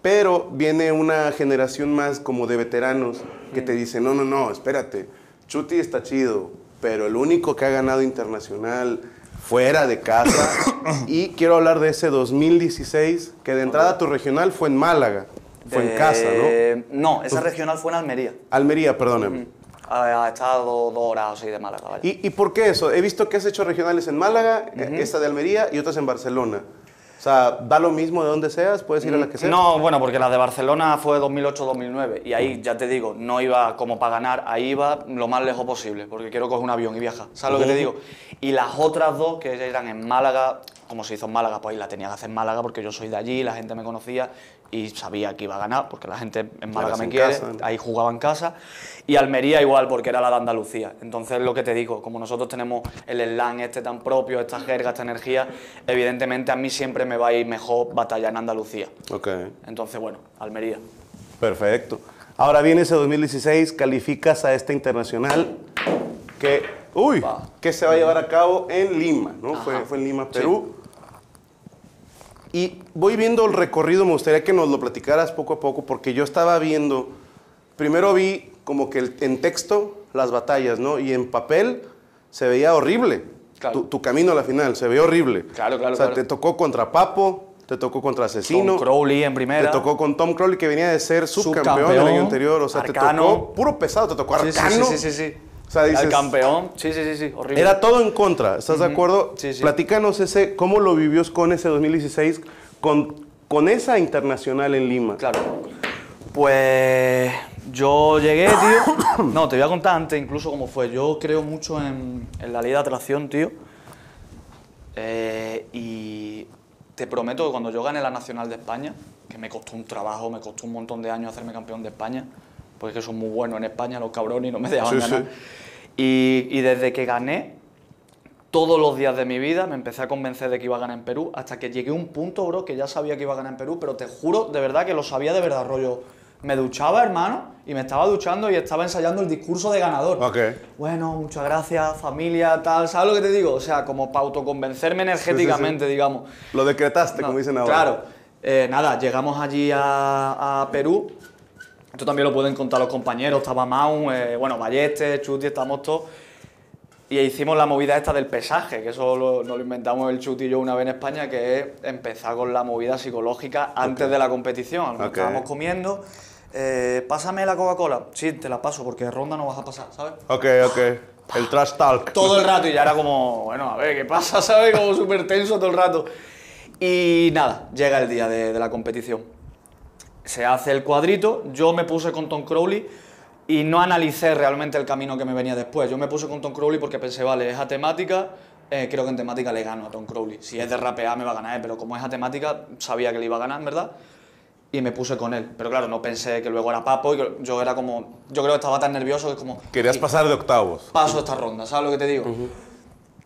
Pero viene una generación más como de veteranos que te dicen, no, no, no, espérate, Chuti está chido, pero el único que ha ganado internacional fuera de casa. y quiero hablar de ese 2016, que de entrada tu regional fue en Málaga, fue en casa, ¿no? Eh, No, esa regional fue en Almería. Almería, perdóname. Ha, ha estado dos horas o así de Málaga, ¿vale? ¿Y, ¿Y por qué eso? He visto que has hecho regionales en Málaga, esta de Almería y otras en Barcelona. O sea, da lo mismo de donde seas, puedes ir a la que sea. No, bueno, porque la de Barcelona fue 2008-2009 y ahí, ya te digo, no iba como para ganar, ahí iba lo más lejos posible, porque quiero coger un avión y viajar, ¿sabes lo que te digo? Y las otras dos, que eran en Málaga, como se hizo en Málaga, pues ahí la tenía que hacer en Málaga porque yo soy de allí, la gente me conocía y sabía que iba a ganar, porque la gente en Málaga me en quiere, casa, ¿no? ahí jugaba en casa. Y Almería igual, porque era la de Andalucía. Entonces, lo que te digo, como nosotros tenemos el slang este tan propio, esta jerga, esta energía, evidentemente a mí siempre me va a ir mejor batallar en Andalucía. Ok. Entonces, bueno, Almería. Perfecto. Ahora viene ese 2016, calificas a este internacional que, uy, que se va a llevar a cabo en Lima, ¿no? Fue, fue en Lima, Sí. Y voy viendo el recorrido, me gustaría que nos lo platicaras poco a poco, porque yo estaba viendo, primero vi como que el- en texto las batallas, ¿no? Y en papel se veía horrible. Claro. Tu, tu camino a la final, se veía horrible. Claro, claro, O sea, claro. te tocó contra Papo, te tocó contra Asesino. Tom Crowley en Te primera. tocó con Tom Crowley que venía de ser subcampeón, Subcampeón, el año anterior. O sea, te Arcano. tocó puro pesado, te tocó Sí, sí, Arcano. sí, sí, sí, sí. O sea, dices- El campeón. Sí, sí, sí, sí. Horrible. Era todo en contra, ¿estás de acuerdo? Sí, sí. Platícanos ese, cómo lo vivió con ese 2016 con, con esa internacional en Lima. Claro. Pues yo llegué, tío. No, te voy a contar antes incluso cómo fue. Yo creo mucho en, en la ley de atracción, tío. Eh, y te prometo que cuando yo gané la Nacional de España, que me costó un trabajo, me costó un montón de años hacerme campeón de España, porque que son muy buenos en España los cabrones y no me dejaban Sí, sí. ganar. Y, y desde que gané, todos los días de mi vida me empecé a convencer de que iba a ganar en Perú, hasta que llegué a un punto, bro, que ya sabía que iba a ganar en Perú, pero te juro de verdad que lo sabía de verdad, rollo. Me duchaba, hermano, y me estaba duchando y estaba ensayando el discurso de ganador. Ok. Bueno, muchas gracias, familia, tal, ¿sabes lo que te digo? O sea, como para autoconvencerme energéticamente, digamos. Lo decretaste, No, como dicen ahora. Claro. Eh, nada, llegamos allí a, a Perú. Esto también lo pueden contar los compañeros. Estaba Maun, eh, bueno, Balleste, Chuti, estamos todos. Y hicimos la movida esta del pesaje, que eso lo, nos lo inventamos el Chuti y yo una vez en España, que es empezar con la movida psicológica antes de la competición. Nos Ok. Estábamos comiendo. eh, pásame la Coca-Cola. Sí, te la paso, porque ronda no vas a pasar, ¿sabes? Ok, ok. El trash talk. todo el rato y ya era como, bueno, a ver, ¿qué pasa? ¿Sabes? Como súper tenso todo el rato. Y nada, llega el día de, de la competición. Se hace el cuadrito, yo me puse con Tom Crowley y no analicé realmente el camino que me venía después. Yo me puse con Tom Crowley porque pensé, vale, es a temática, eh, creo que en temática le gano a Tom Crowley. Si es de rapear me va a ganar, él, pero como es a temática, sabía que le iba a ganar, verdad. Y me puse con él. Pero claro, no pensé que luego era Papo y que yo era como. Yo creo que estaba tan nervioso que es como. Querías pasar de octavos. paso esta ronda, ¿sabes lo que te digo?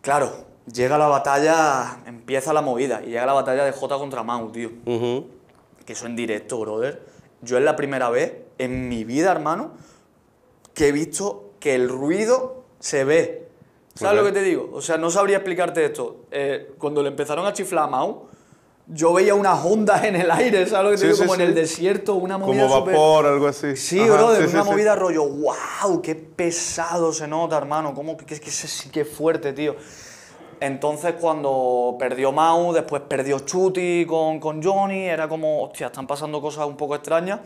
Claro, llega la batalla, empieza la movida, y llega la batalla de Jota contra Mau, tío. Ujú. Que eso en directo, brother. Yo es la primera vez en mi vida, hermano, que he visto que el ruido se ve. ¿Sabes Ok. lo que te digo? O sea, no sabría explicarte esto. Eh, cuando le empezaron a chiflar a Mau, yo veía unas ondas en el aire, ¿sabes lo que te Sí, digo? sí, Como sí. en el desierto, una movida Como vapor, algo así. Sí, Ajá, bro, sí, sí, una movida rollo, wow, qué pesado se nota, hermano, cómo que, que, que que fuerte, tío. Entonces cuando perdió Mau, después perdió Chuti con, con Johnny, era como, hostia, están pasando cosas un poco extrañas.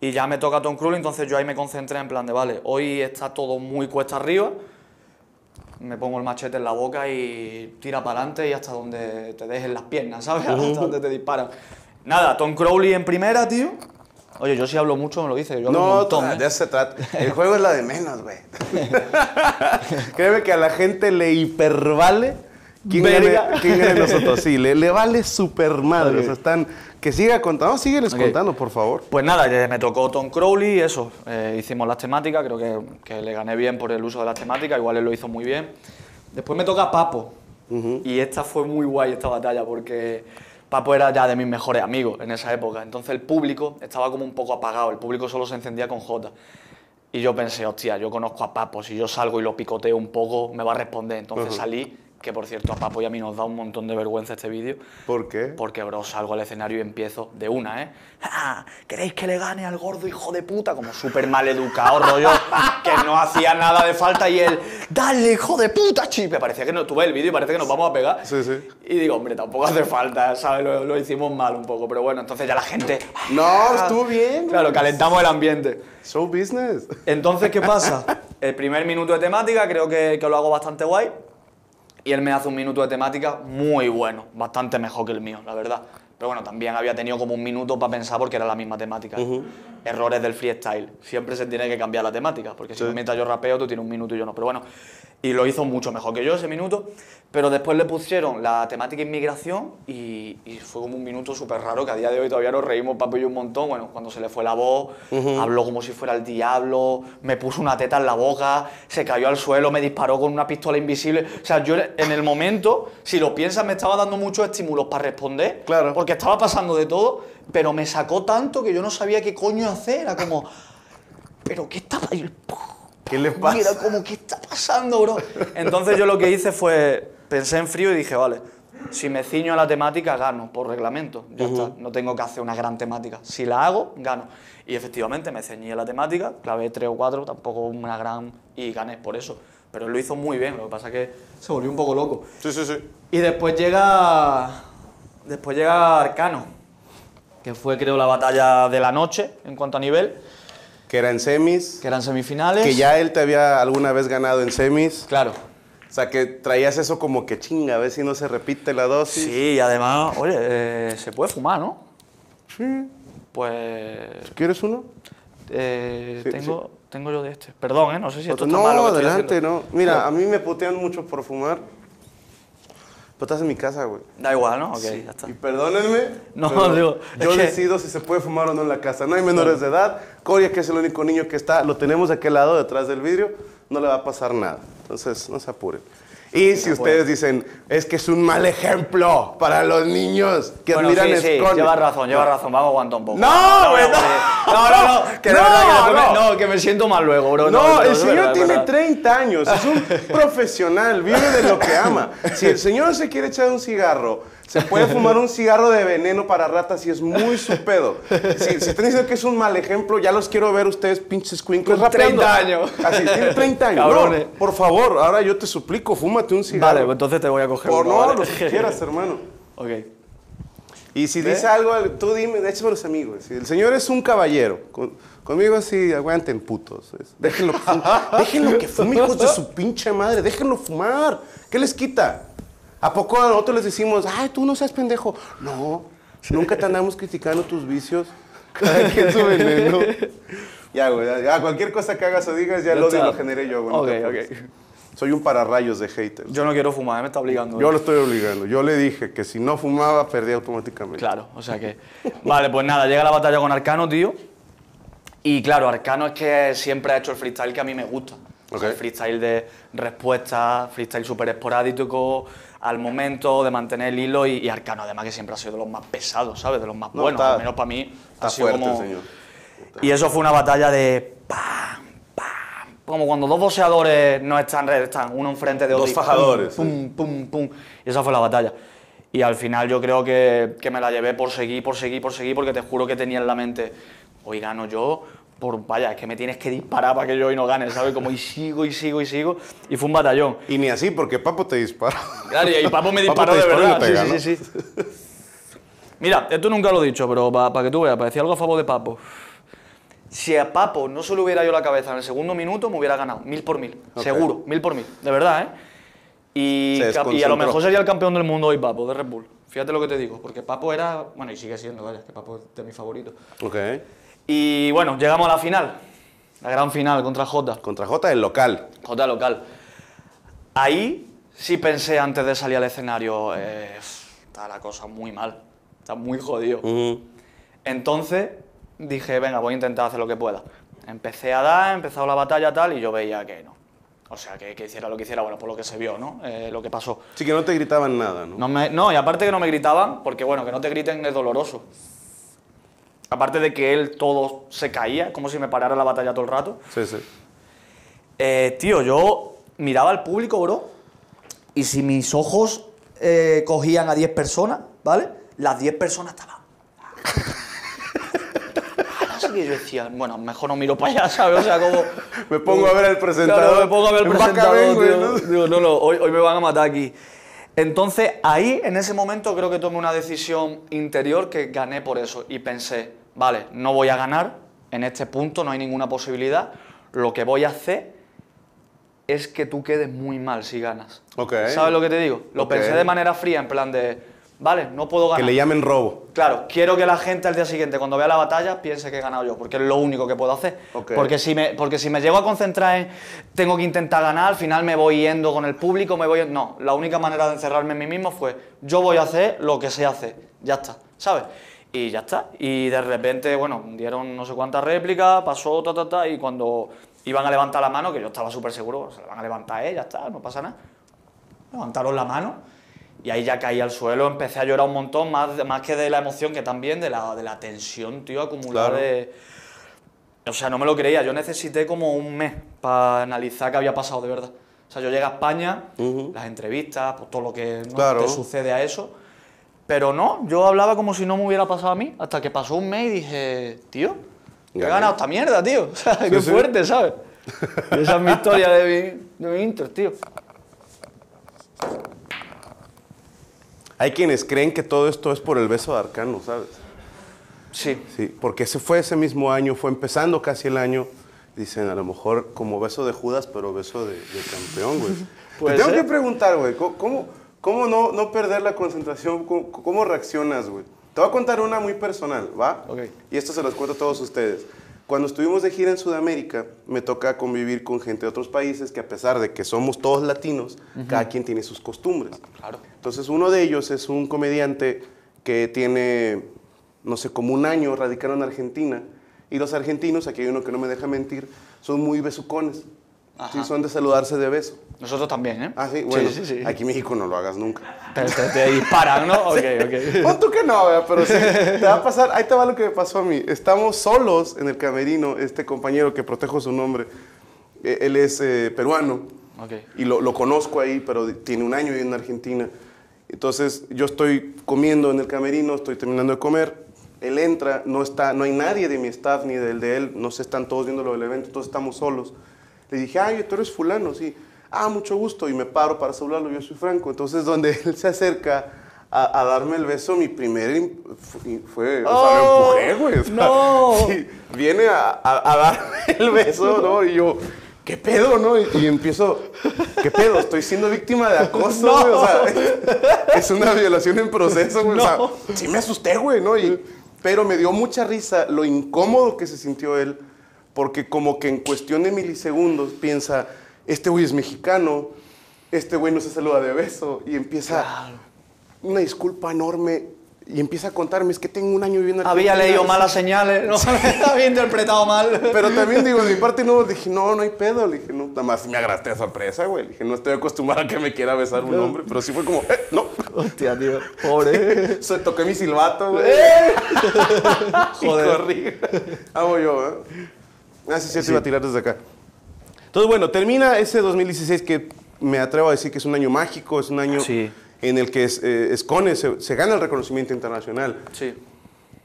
Y ya me toca Tom Cruise, entonces yo ahí me concentré en plan de, vale, hoy está todo muy cuesta arriba, me pongo el machete en la boca y tira para adelante y hasta donde te dejen las piernas, ¿sabes? Hasta donde te disparan. Nada, Tom Crowley en primera, tío. Oye, yo sí hablo mucho, me lo dice. Yo hablo un No, montón, tra- ¿eh? de eso se trata. El juego es la de menos, güey. Créeme que a la gente le hipervale quién gane, quién gane nosotros. Sí, le, le vale super madre. O sea, están... Que siga contando. Sígueles Ok. contando, por favor. Pues nada, me tocó Tom Crowley, eso. eh, hicimos las temáticas, creo que, que le gané bien por el uso de las temáticas, igual él lo hizo muy bien. Después me toca Papo. Y esta fue muy guay, esta batalla, porque Papo era ya de mis mejores amigos en esa época. Entonces el público estaba como un poco apagado, el público solo se encendía con J. Y yo pensé, hostia, yo conozco a Papo, si yo salgo y lo picoteo un poco, me va a responder. Entonces salí, que por cierto a Papo y a mí nos da un montón de vergüenza este vídeo. ¿Por qué? Porque, bro, salgo al escenario y empiezo de una, ¿eh? "Ah, ¿Queréis que le gane al gordo hijo de puta? Como súper mal educado, rollo, que no hacía nada de falta y él, dale, hijo de puta, chi. Me parecía que no, tuve el vídeo y parece que nos vamos a pegar. Sí, sí. Y digo, hombre, tampoco hace falta, ¿sabes? Lo, lo hicimos mal un poco, pero bueno, entonces ya la gente... No, estuvo bien. Claro, calentamos el ambiente. Show business. Entonces, ¿qué pasa? El primer minuto de temática creo que, que lo hago bastante guay. Y él me hace un minuto de temática muy bueno, bastante mejor que el mío, la verdad. Pero bueno, también había tenido como un minuto para pensar porque era la misma temática. Errores del freestyle. Siempre se tiene que cambiar la temática, porque si Sí. mientras yo rapeo, tú tienes un minuto y yo no. Pero bueno, y lo hizo mucho mejor que yo ese minuto. Pero después le pusieron la temática inmigración y, y fue como un minuto súper raro que a día de hoy todavía nos reímos, papo y yo un montón. Bueno, cuando se le fue la voz, habló como si fuera el diablo, me puso una teta en la boca, se cayó al suelo, me disparó con una pistola invisible. O sea, yo en el momento, si lo piensas, me estaba dando muchos estímulos para responder. Claro. Porque estaba pasando de todo, pero me sacó tanto que yo no sabía qué coño hacer. Era como, ¿pero qué está pasando? ¿Qué le pasa? Mira, como, ¿qué está pasando, bro? Entonces yo lo que hice fue, pensé en frío y dije, vale, si me ciño a la temática, gano, por reglamento. Ya está, no tengo que hacer una gran temática. Si la hago, gano. Y efectivamente me ceñí a la temática, clavé tres o cuatro, tampoco una gran... y gané por eso. Pero él lo hizo muy bien, lo que pasa es que se volvió un poco loco. Sí, sí, sí. Y después llega. Después llega Arcano, que fue, creo, la batalla de la noche en cuanto a nivel, Que era en semis. que eran semifinales. Que ya él te había alguna vez ganado en semis. Claro. O sea, que traías eso como que chinga, a ver si no se repite la dosis. Sí, y además, oye, eh, se puede fumar, ¿no? Sí. Pues. ¿Quieres uno? eh, Sí, tengo, tengo yo de este. Perdón, ¿eh? No sé si esto está no, mal lo que estoy adelante, no. Mira, a mí me putean mucho por fumar. Pero estás en mi casa, güey. Da igual, ¿no? Ok, ya está. Y perdónenme. No, pero digo, Yo que- decido si se puede fumar o no en la casa. No hay menores de edad. Coria, que es el único niño que está, lo tenemos de aquel lado, detrás del vidrio, no le va a pasar nada. Entonces, no se apuren. Y si ustedes dicen, es que es un mal ejemplo para los niños que Bueno, admiran sí, sí, Esconde". llevas razón, llevas razón, vamos a aguantar un poco. No, güey, no. No, no, no, que No, que no. no, que me siento mal luego, bro. No, el es señor tiene verdad. 30 años, es un profesional, vive de lo que ama. Si el señor se quiere echar un cigarro, se puede fumar un cigarro de veneno para ratas y es muy su pedo. Si, si están diciendo que es un mal ejemplo, ya los quiero ver ustedes, pinches cuincos, Con 30 rapeando. años. Así, tiene 30 años. No, por favor, ahora yo te suplico, fúmate un cigarro. Vale, pues entonces te voy a coger Por uno, no, ¿vale? lo que quieras, hermano. Ok. Y si dice algo, tú dime, échame los amigos. Si el señor es un caballero, con- conmigo así, aguanten putos. Déjenlo, que fume, déjenlo que fume, hijos de su pinche madre, déjenlo fumar. ¿Qué les quita? ¿A poco a nosotros les decimos, ay, tú no seas pendejo? No, nunca te andamos criticando tus vicios. Cada quien su veneno. Ya, güey, ya, cualquier cosa que hagas o digas, ya, lo odio lo generé yo, güey. no Ok, te ok. apures. Soy un pararrayos de haters. Yo no quiero fumar, me está obligando. Yo ¿eh? lo estoy obligando. Yo le dije que si no fumaba, perdía automáticamente. Claro, o sea que. Vale, pues nada, llega la batalla con Arcano, tío. Y claro, Arcano es que siempre ha hecho el freestyle que a mí me gusta. O sea, Ok. el freestyle de respuesta, freestyle súper esporádico, al momento, de mantener el hilo. Y, y Arcano, además, que siempre ha sido de los más pesados, ¿sabes? De los más No, buenos, está- al menos para mí. Está ha sido fuerte como... señor. Y eso fue una batalla de pam, pam. Como cuando dos boxeadores no están, están uno enfrente de otro. Dos fajadores, Pum, pum, pum, pum. Y esa fue la batalla. Y al final yo creo que, que me la llevé por seguir, por seguir, por seguir, porque te juro que tenía en la mente, hoy gano yo, por, vaya, es que me tienes que disparar para que yo hoy no gane, ¿sabes? Como y sigo, y sigo, y sigo. Y fue un batallón. Y ni así, porque Papo te dispara. Claro, y Papo me disparó de no verdad. Sí, sí, sí, sí. Mira, esto nunca lo he dicho, pero para que tú veas, para decir algo a favor de Papo. Si a Papo no se le hubiera ido la cabeza en el segundo minuto, me hubiera ganado, mil por mil. Seguro, mil por mil. De verdad, ¿eh? Y, y a lo mejor sería el campeón del mundo hoy, Papo, de Red Bull. Fíjate lo que te digo, porque Papo era. Bueno, y sigue siendo, vaya, que Papo es de mis favoritos. ok. Y bueno, llegamos a la final. La gran final contra Jota. Contra J, el local. Jota local. Ahí sí pensé antes de salir al escenario, eh, está la cosa muy mal, está muy jodido. Entonces dije, venga, voy a intentar hacer lo que pueda. Empecé a dar, empezó la batalla tal y yo veía que no. O sea, que, que hiciera lo que hiciera, bueno, por lo que se vio, ¿no? Eh, lo que pasó. Sí que no te gritaban nada, ¿no? No, me- no, y aparte que no me gritaban, porque bueno, que no te griten es doloroso. Aparte de que él todo se caía, como si me parara la batalla todo el rato. Sí, sí. Eh, tío, yo miraba al público, bro, y si mis ojos eh, cogían a 10 personas, ¿vale? Las 10 personas estaban. Así que yo decía, bueno, mejor no miro para allá, ¿sabes? O sea, como. Me pongo a ver al presentador. Claro, me pongo a ver Vaca presentador. vengo, tío. ¿no? Digo, no, no, hoy, hoy me van a matar aquí. Entonces, ahí, en ese momento, creo que tomé una decisión interior que gané por eso. Y pensé, vale, no voy a ganar, en este punto no hay ninguna posibilidad. Lo que voy a hacer es que tú quedes muy mal si ganas. Ok. ¿Sabes lo que te digo? Lo pensé de manera fría, en plan de, vale, no puedo Que ganar. le llamen robo. Claro, quiero que la gente al día siguiente, cuando vea la batalla, piense que he ganado yo, porque es lo único que puedo hacer. Ok. Porque, si me, porque si me llego a concentrar en tengo que intentar ganar, al final me voy yendo con el público, me voy... No, la única manera de encerrarme en mí mismo fue yo voy a hacer lo que sé hacer, ya está, ¿sabes? Y ya está. Y de repente, bueno, dieron no sé cuántas réplicas, pasó, ta, ta, ta, y cuando iban a levantar la mano, que yo estaba súper seguro, se la van a levantar, eh, ya está, no pasa nada levantaron la mano y ahí ya caí al suelo, empecé a llorar un montón, más, más que de la emoción, que también de la, de la tensión, tío, acumulada Claro. de... O sea, no me lo creía, yo necesité como un mes para analizar qué había pasado de verdad. O sea, yo llegué a España, Ujú. las entrevistas, pues todo lo que ¿no? Claro. te sucede a eso, pero no, yo hablaba como si no me hubiera pasado a mí, hasta que pasó un mes y dije, tío, he ganado esta mierda, tío. O sea, qué sí. fuerte, ¿sabes? Y esa es mi historia de mi, de mi Inter, tío. Hay quienes creen que todo esto es por el beso de Arcano, ¿sabes? Sí, Sí, porque ese fue ese mismo año, fue empezando casi el año. Dicen, a lo mejor como beso de Judas, pero beso de, de campeón, güey. Te tengo ser. que preguntar, güey, ¿cómo, cómo, no, no perder la concentración? ¿Cómo, cómo reaccionas, güey? Te voy a contar una muy personal, ¿va? Ok. Y esto se los cuento a todos ustedes. Cuando estuvimos de gira en Sudamérica, me toca convivir con gente de otros países que a pesar de que somos todos latinos, cada quien tiene sus costumbres. claro. Entonces uno de ellos es un comediante que tiene, no sé, como un año radicado en Argentina. Y los argentinos, aquí hay uno que no me deja mentir, son muy besucones. Ajá. Sí, son de saludarse de beso. Nosotros también, ¿eh? Ah, sí, bueno, sí, sí, sí. aquí en México no lo hagas nunca. Te, te- te disparan, ¿no? Ok, ok. Pon tú que no, ¿verdad? pero sí, te va a pasar, ahí te va lo que me pasó a mí. Estamos solos en el camerino, este compañero que protejo su nombre, eh, él es eh, peruano, Ok. y lo, lo conozco ahí, pero tiene un año en Argentina. Entonces yo estoy comiendo en el camerino, estoy terminando de comer, él entra, no, está, no hay nadie de mi staff ni del de él, no se están todos viendo lo del evento, todos estamos solos. Le dije, ay, tú eres fulano, sí. Ah, mucho gusto, y me paro para saludarlo, yo soy Franco. Entonces donde él se acerca a, a darme el beso, mi primer im- fue, fue- o sea, Oh, lo empujé, güey. o sea, no. sí, viene a, a- a darme el beso, ¿no? Y yo, ¿qué pedo, no? Y, y empiezo, ¿qué pedo? Estoy siendo víctima de acoso, No. güey. O sea, es una violación en proceso, güey. O sea, No. sí me asusté, güey, ¿no? Y, pero me dio mucha risa lo incómodo que se sintió él, porque como que en cuestión de milisegundos piensa, este güey es mexicano, este güey no se saluda de beso, y empieza Claro. una disculpa enorme, y empieza a contarme, es que tengo un año viviendo en Había leído malas señales, no había interpretado mal. pero también digo, de mi parte no, dije, no, no hay pedo. Le dije, no, nada más me agarraste de sorpresa, güey. Le dije, no estoy acostumbrado a que me quiera besar un hombre. Pero sí fue como, eh, no. Hostia, tío. Pobre. Se toqué mi silbato, güey. Joder. corrí. Hago yo, ¿eh? Ah, sí, sí, te iba a tirar desde acá. Entonces, bueno, termina ese 2016 que me atrevo a decir que es un año mágico, es un año Sí. en el que es- eh, Escone se, se gana el reconocimiento internacional. Sí.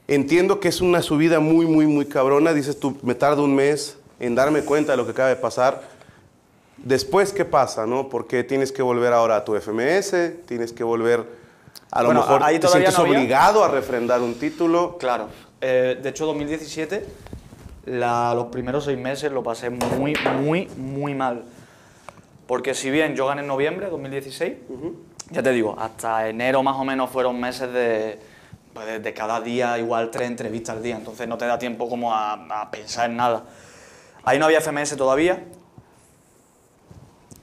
Entiendo que es una subida muy, muy, muy cabrona. Dices tú, me tarda un mes en darme cuenta de lo que acaba de pasar. Después, ¿qué pasa, no? Porque tienes que volver ahora a tu FMS, tienes que volver, a lo Bueno, mejor ahí te sientes no obligado a refrendar un título. Claro. Eh, de hecho, 2017, la- los primeros seis meses lo pasé muy, muy, muy mal. Porque si bien yo gané en noviembre de 2016, ya te digo, hasta enero más o menos fueron meses de, pues, de, cada día igual tres entrevistas al día, entonces no te da tiempo como a, a pensar en nada. Ahí no había FMS todavía.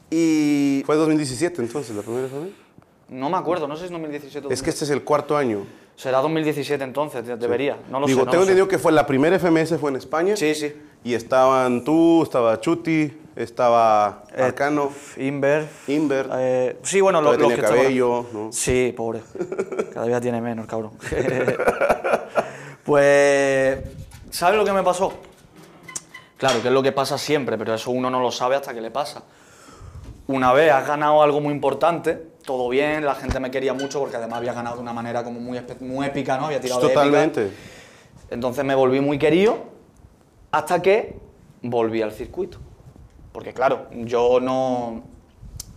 Y Fue 2017 entonces, la primera vez. no me acuerdo, no sé si es 2017 o Es que este es el cuarto año. Será 2017 entonces, de- debería. No lo Digo, sé. no tengo entendido que fue la primera FMS fue en España. Sí, sí. Y estaban tú, estaba Chuti, estaba Eh, Arcano, Inver. Inver. Eh, sí, bueno, lo- los que estaban- cabello, ¿no? Sí, pobre. Cada día tiene menos, cabrón. pues, ¿sabes lo que me pasó? Claro, que es lo que pasa siempre, pero eso uno no lo sabe hasta que le pasa. Una vez has ganado algo muy importante, todo bien, la gente me quería mucho porque además había ganado de una manera como muy, muy épica, ¿no? Había tirado de épica. Totalmente. Entonces me volví muy querido hasta que volví al circuito. Porque claro, yo no...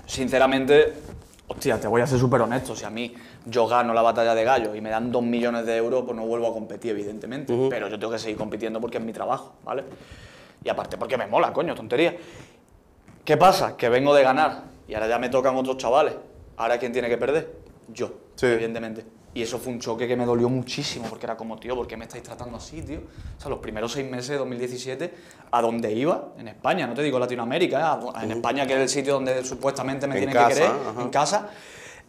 Sinceramente, hostia, te voy a ser súper honesto. Si a mí yo gano la batalla de gallos y me dan dos millones de euros, pues no vuelvo a competir, evidentemente. Pero yo tengo que seguir compitiendo porque es mi trabajo, ¿vale? Y aparte porque me mola, coño, tontería. ¿Qué pasa? Que vengo de ganar y ahora ya me tocan otros chavales. ¿Ahora quién tiene que perder? Yo, Sí. evidentemente. Y eso fue un choque que me dolió muchísimo, porque era como, tío, ¿por qué me estáis tratando así, tío? O sea, los primeros seis meses de 2017, ¿a dónde iba? En España, no te digo Latinoamérica, ¿eh? En España, que es el sitio donde supuestamente me En tienen casa, que querer, ajá. en casa.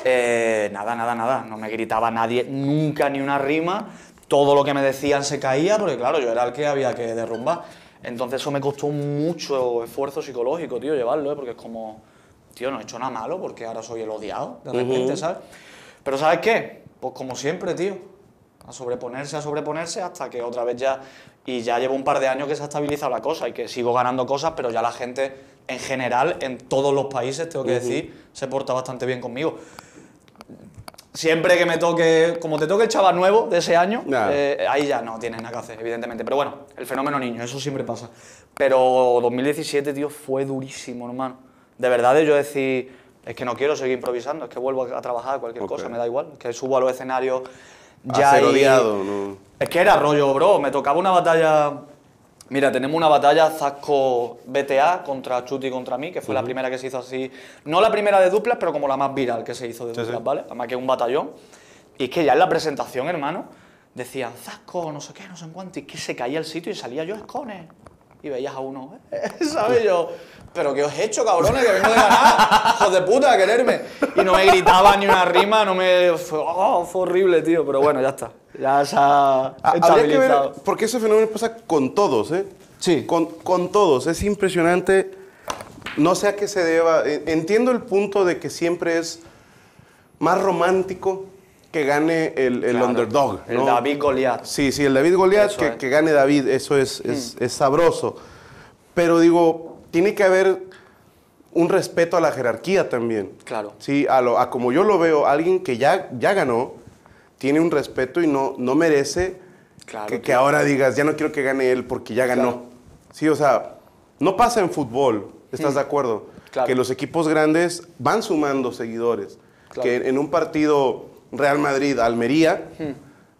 Eh, nada, nada, nada. No me gritaba nadie nunca ni una rima. Todo lo que me decían se caía, porque claro, yo era el que había que derrumbar. Entonces eso me costó mucho esfuerzo psicológico, tío, llevarlo, ¿eh? porque es como, tío, no he hecho nada malo, porque ahora soy el odiado, de repente, ¿sabes? Pero ¿sabes qué? Pues como siempre, tío, a sobreponerse, a sobreponerse, hasta que otra vez ya... Y ya llevo un par de años que se ha estabilizado la cosa y que sigo ganando cosas, pero ya la gente, en general, en todos los países, tengo que decir, se porta bastante bien conmigo. Siempre que me toque, como te toque el chaval nuevo de ese año, Nah. eh, ahí ya no tienes nada que hacer, evidentemente. Pero bueno, el fenómeno niño, eso siempre pasa. Pero 2017, tío, fue durísimo, hermano. De verdad, de yo decir, es que no quiero seguir improvisando, es que vuelvo a trabajar, cualquier cosa, me da igual. Que subo a los escenarios A ya. ser y- odiado, ¿no? Es que era rollo, bro. Me tocaba una batalla. Mira, tenemos una batalla Zasco BTA contra Chuti contra mí, que fue la primera que se hizo así. No la primera de duplas, pero como la más viral que se hizo de Sí, duplas, sí. ¿vale? Además que es un batallón. Y es que ya en la presentación, hermano, decían Zasco, no sé qué, no sé cuánto, y que se caía el sitio y salía yo escones. Y veías a uno, ¿eh? ¿sabes? Yo, ¿pero qué os he hecho, cabrones? Que vengo de ganar, hijos de puta, a quererme. Y no me gritaba ni una rima, no me. Fue, oh, fue horrible, tío. Pero bueno, ya está. Ya se ha Habría que ver, porque ese fenómeno pasa con todos, ¿eh? Sí. Con, con todos. Es impresionante. No sé a qué se deba. Eh, Entiendo el punto de que siempre es más romántico que gane el, el Claro. underdog. El ¿no? David Goliat. Sí, sí, el David Goliat, Eso que, es. Mm. que gane David, eso es, es, es sabroso. Pero digo, tiene que haber un respeto a la jerarquía también. Claro. Sí, a, lo, a como yo lo veo, alguien que ya, ya ganó, tiene un respeto y no, no merece Claro, que, ahora digas, ya no quiero que gane él porque ya ganó. Claro. Sí, o sea, no pasa en fútbol, ¿estás de acuerdo? Mm. Que los equipos grandes van sumando seguidores. Que en un partido Real Madrid-Almería,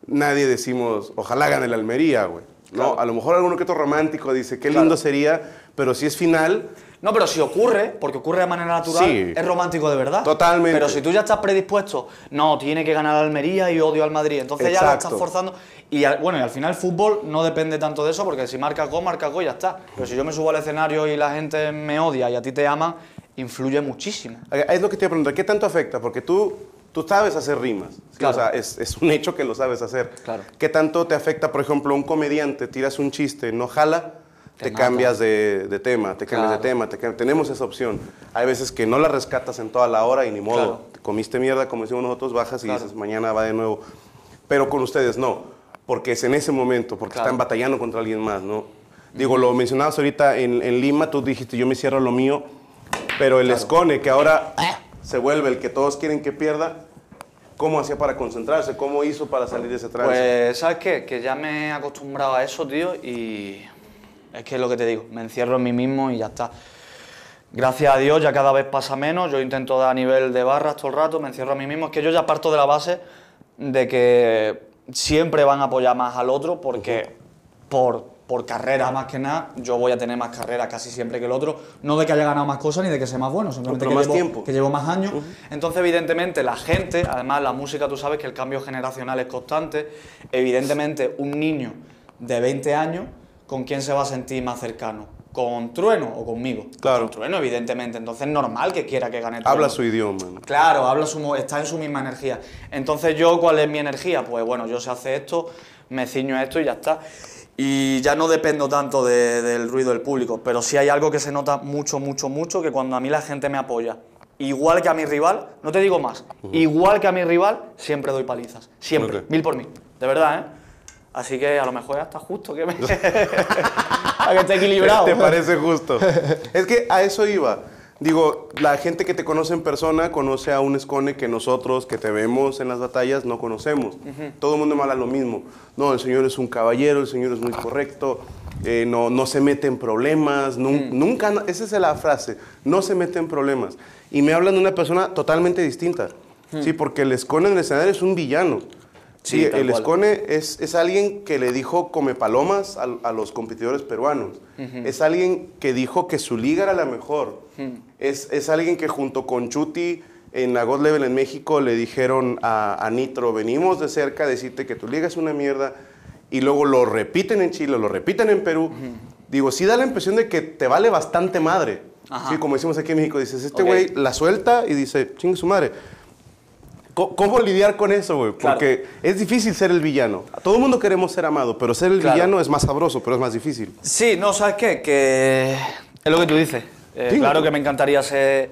nadie decimos, ojalá gane el Almería, güey. No, a lo mejor alguno que otro romántico dice, qué lindo sería, pero si es final, No, pero si ocurre, porque ocurre de manera natural, Sí. es romántico de verdad. Totalmente. Pero si tú ya estás predispuesto, no, tiene que ganar Almería y odio al Madrid, entonces ya Exacto. estás forzando. Y al- bueno, y al final el fútbol no depende tanto de eso, porque si marcas gol, marcas gol y ya está. Pero si yo me subo al escenario y la gente me odia y a ti te ama, influye muchísimo. Eh, Es lo que te iba a preguntar, ¿qué tanto afecta? Porque tú, tú sabes hacer rimas. ¿sí? Claro. O sea, es, es un hecho que lo sabes hacer. Claro. ¿Qué tanto te afecta, por ejemplo, un comediante, tiras un chiste, no jala, Te cambias de, de tema, te cambias Claro. de tema, te tenemos esa opción. Hay veces que no la rescatas en toda la hora y ni modo. Claro. Te comiste mierda, como decimos nosotros, bajas y Claro. dices, mañana va de nuevo. Pero con ustedes no, porque es en ese momento, porque están batallando contra alguien más, ¿no? Digo, lo mencionabas ahorita en, en Lima, tú dijiste, yo me cierro lo mío, pero el. Escone, que ahora se vuelve el que todos quieren que pierda, ¿Cómo hacía para concentrarse? ¿Cómo hizo para salir de ese trance? Pues, ¿sabes qué? Que ya me he acostumbrado a eso, tío, y es que es lo que te digo, me encierro en mí mismo y ya está. Gracias a Dios ya cada vez pasa menos, yo intento dar a nivel de barras todo el rato, me encierro a mí mismo, es que yo ya parto de la base de que siempre van a apoyar más al otro porque por, por carrera más que nada, yo voy a tener más carrera casi siempre que el otro, no de que haya ganado más cosas ni de que sea más bueno, simplemente que, más llevo, tiempo. que llevo más años. Entonces, evidentemente, la gente, además la música, tú sabes que el cambio generacional es constante, evidentemente un niño de 20 años, ¿con quién se va a sentir más cercano? ¿Con Trueno o conmigo? Claro. Con Trueno, evidentemente. Entonces es normal que quiera que gane Trueno. Habla su idioma. Claro, habla su, está en su misma energía. Entonces, ¿yo cuál es mi energía? Pues bueno, yo sé hacer esto, me ciño a esto y ya está. Y ya no dependo tanto de- del ruido del público, pero sí hay algo que se nota mucho, mucho, mucho, que cuando a mí la gente me apoya, igual que a mi rival, no te digo más, igual que a mi rival, siempre doy palizas. Siempre, mil por mil. De verdad, ¿eh? Así que a lo mejor es hasta justo que me... para que esté equilibrado. ¿Te parece justo? es que a eso iba. Digo, la gente que te conoce en persona conoce a un escone que nosotros, que te vemos en las batallas, no conocemos. Todo el mundo me habla lo mismo. No, el señor es un caballero, el señor es muy correcto, eh, no, no se mete en problemas, nun- nunca, esa es la frase, no se mete en problemas. Y me hablan de una persona totalmente distinta. Sí, porque el escone en el escenario es un villano. Sí, el. Escone es, es alguien que le dijo come palomas a, a los competidores peruanos. Es alguien que dijo que su liga era la mejor. es, es alguien que junto con Chuti en la God Level en México le dijeron a, a Nitro, venimos de cerca a decirte que tu liga es una mierda. Y luego lo repiten en Chile, lo repiten en Perú. Digo, sí da la impresión de que te vale bastante madre. Sí, como decimos aquí en México, dices, este güey la suelta y dice, chingue su madre. ¿Cómo, lidiar con eso, güey? Claro. Porque es difícil ser el villano. Todo el mundo queremos ser amado, pero ser el Claro. villano es más sabroso, pero es más difícil. Sí, no, ¿sabes qué? Que es lo que tú dices. Eh, Sí. claro que me encantaría ser...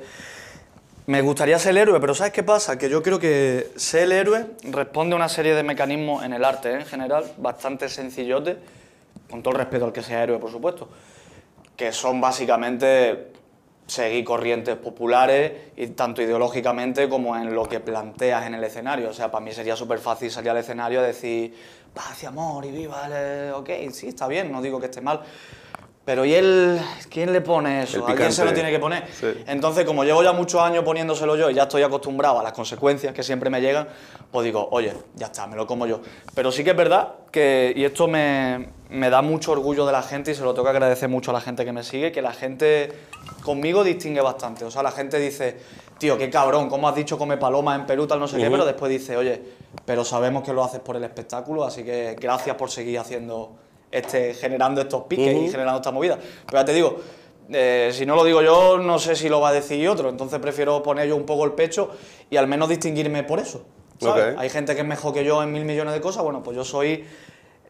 Me gustaría ser el héroe, pero ¿sabes qué pasa? Que yo creo que ser el héroe responde a una serie de mecanismos en el arte ¿eh? en general, bastante sencillotes, con todo el respeto al que sea héroe, por supuesto, que son básicamente seguir corrientes populares, y tanto ideológicamente como en lo que planteas en el escenario. O sea, para mí sería súper fácil salir al escenario y decir paz y amor y viva, el... ok, sí, está bien, no digo que esté mal. Pero ¿y él? ¿Quién le pone eso? El ¿Alguien se lo tiene que poner? Sí. Entonces, como llevo ya muchos años poniéndoselo yo y ya estoy acostumbrado a las consecuencias que siempre me llegan, pues digo, oye, ya está, me lo como yo. Pero sí que es verdad que, y esto me, me da mucho orgullo de la gente y se lo tengo que agradecer mucho a la gente que me sigue, que la gente conmigo distingue bastante. O sea, la gente dice, tío, qué cabrón, ¿cómo has dicho come paloma en Perú, tal no sé qué? Pero después dice, oye, pero sabemos que lo haces por el espectáculo, así que gracias por seguir haciendo este, generando estos piques y generando esta movida. Pero ya te digo, eh, si no lo digo yo, no sé si lo va a decir otro, entonces prefiero poner yo un poco el pecho y al menos distinguirme por eso. ¿sabes? Hay gente que es mejor que yo en mil millones de cosas, bueno, pues yo soy,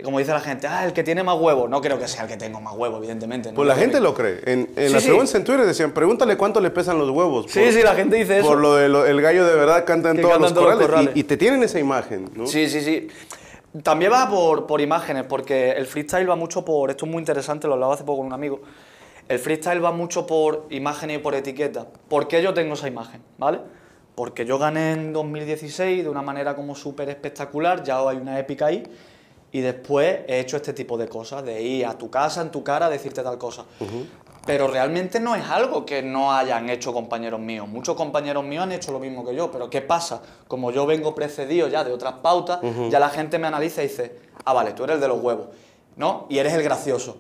como dice la gente, ah, el que tiene más huevos. No creo que sea el que tengo más huevos, evidentemente. ¿no? Pues la gente lo cree. En, en Sí, las sí. preguntas en Twitter decían, pregúntale cuánto le pesan los huevos. Sí, por- sí, la gente dice eso. Por lo de lo- el gallo de verdad canta en Que todos los todos los corrales. corrales. Y, y te tienen esa imagen, ¿no? Sí, sí, sí. También va por, por imágenes, porque el freestyle va mucho por. Esto es muy interesante, lo hablaba hace poco con un amigo. El freestyle va mucho por imágenes y por etiqueta. ¿Por qué yo tengo esa imagen? ¿Vale? Porque yo gané en 2016 de una manera como súper espectacular, ya hay una épica ahí, y después he hecho este tipo de cosas, de ir a tu casa, en tu cara, a decirte tal cosa. Pero realmente no es algo que no hayan hecho compañeros míos. Muchos compañeros míos han hecho lo mismo que yo, pero ¿qué pasa? Como yo vengo precedido ya de otras pautas, ya la gente me analiza y dice, ah, vale, tú eres el de los huevos, ¿no? Y eres el gracioso.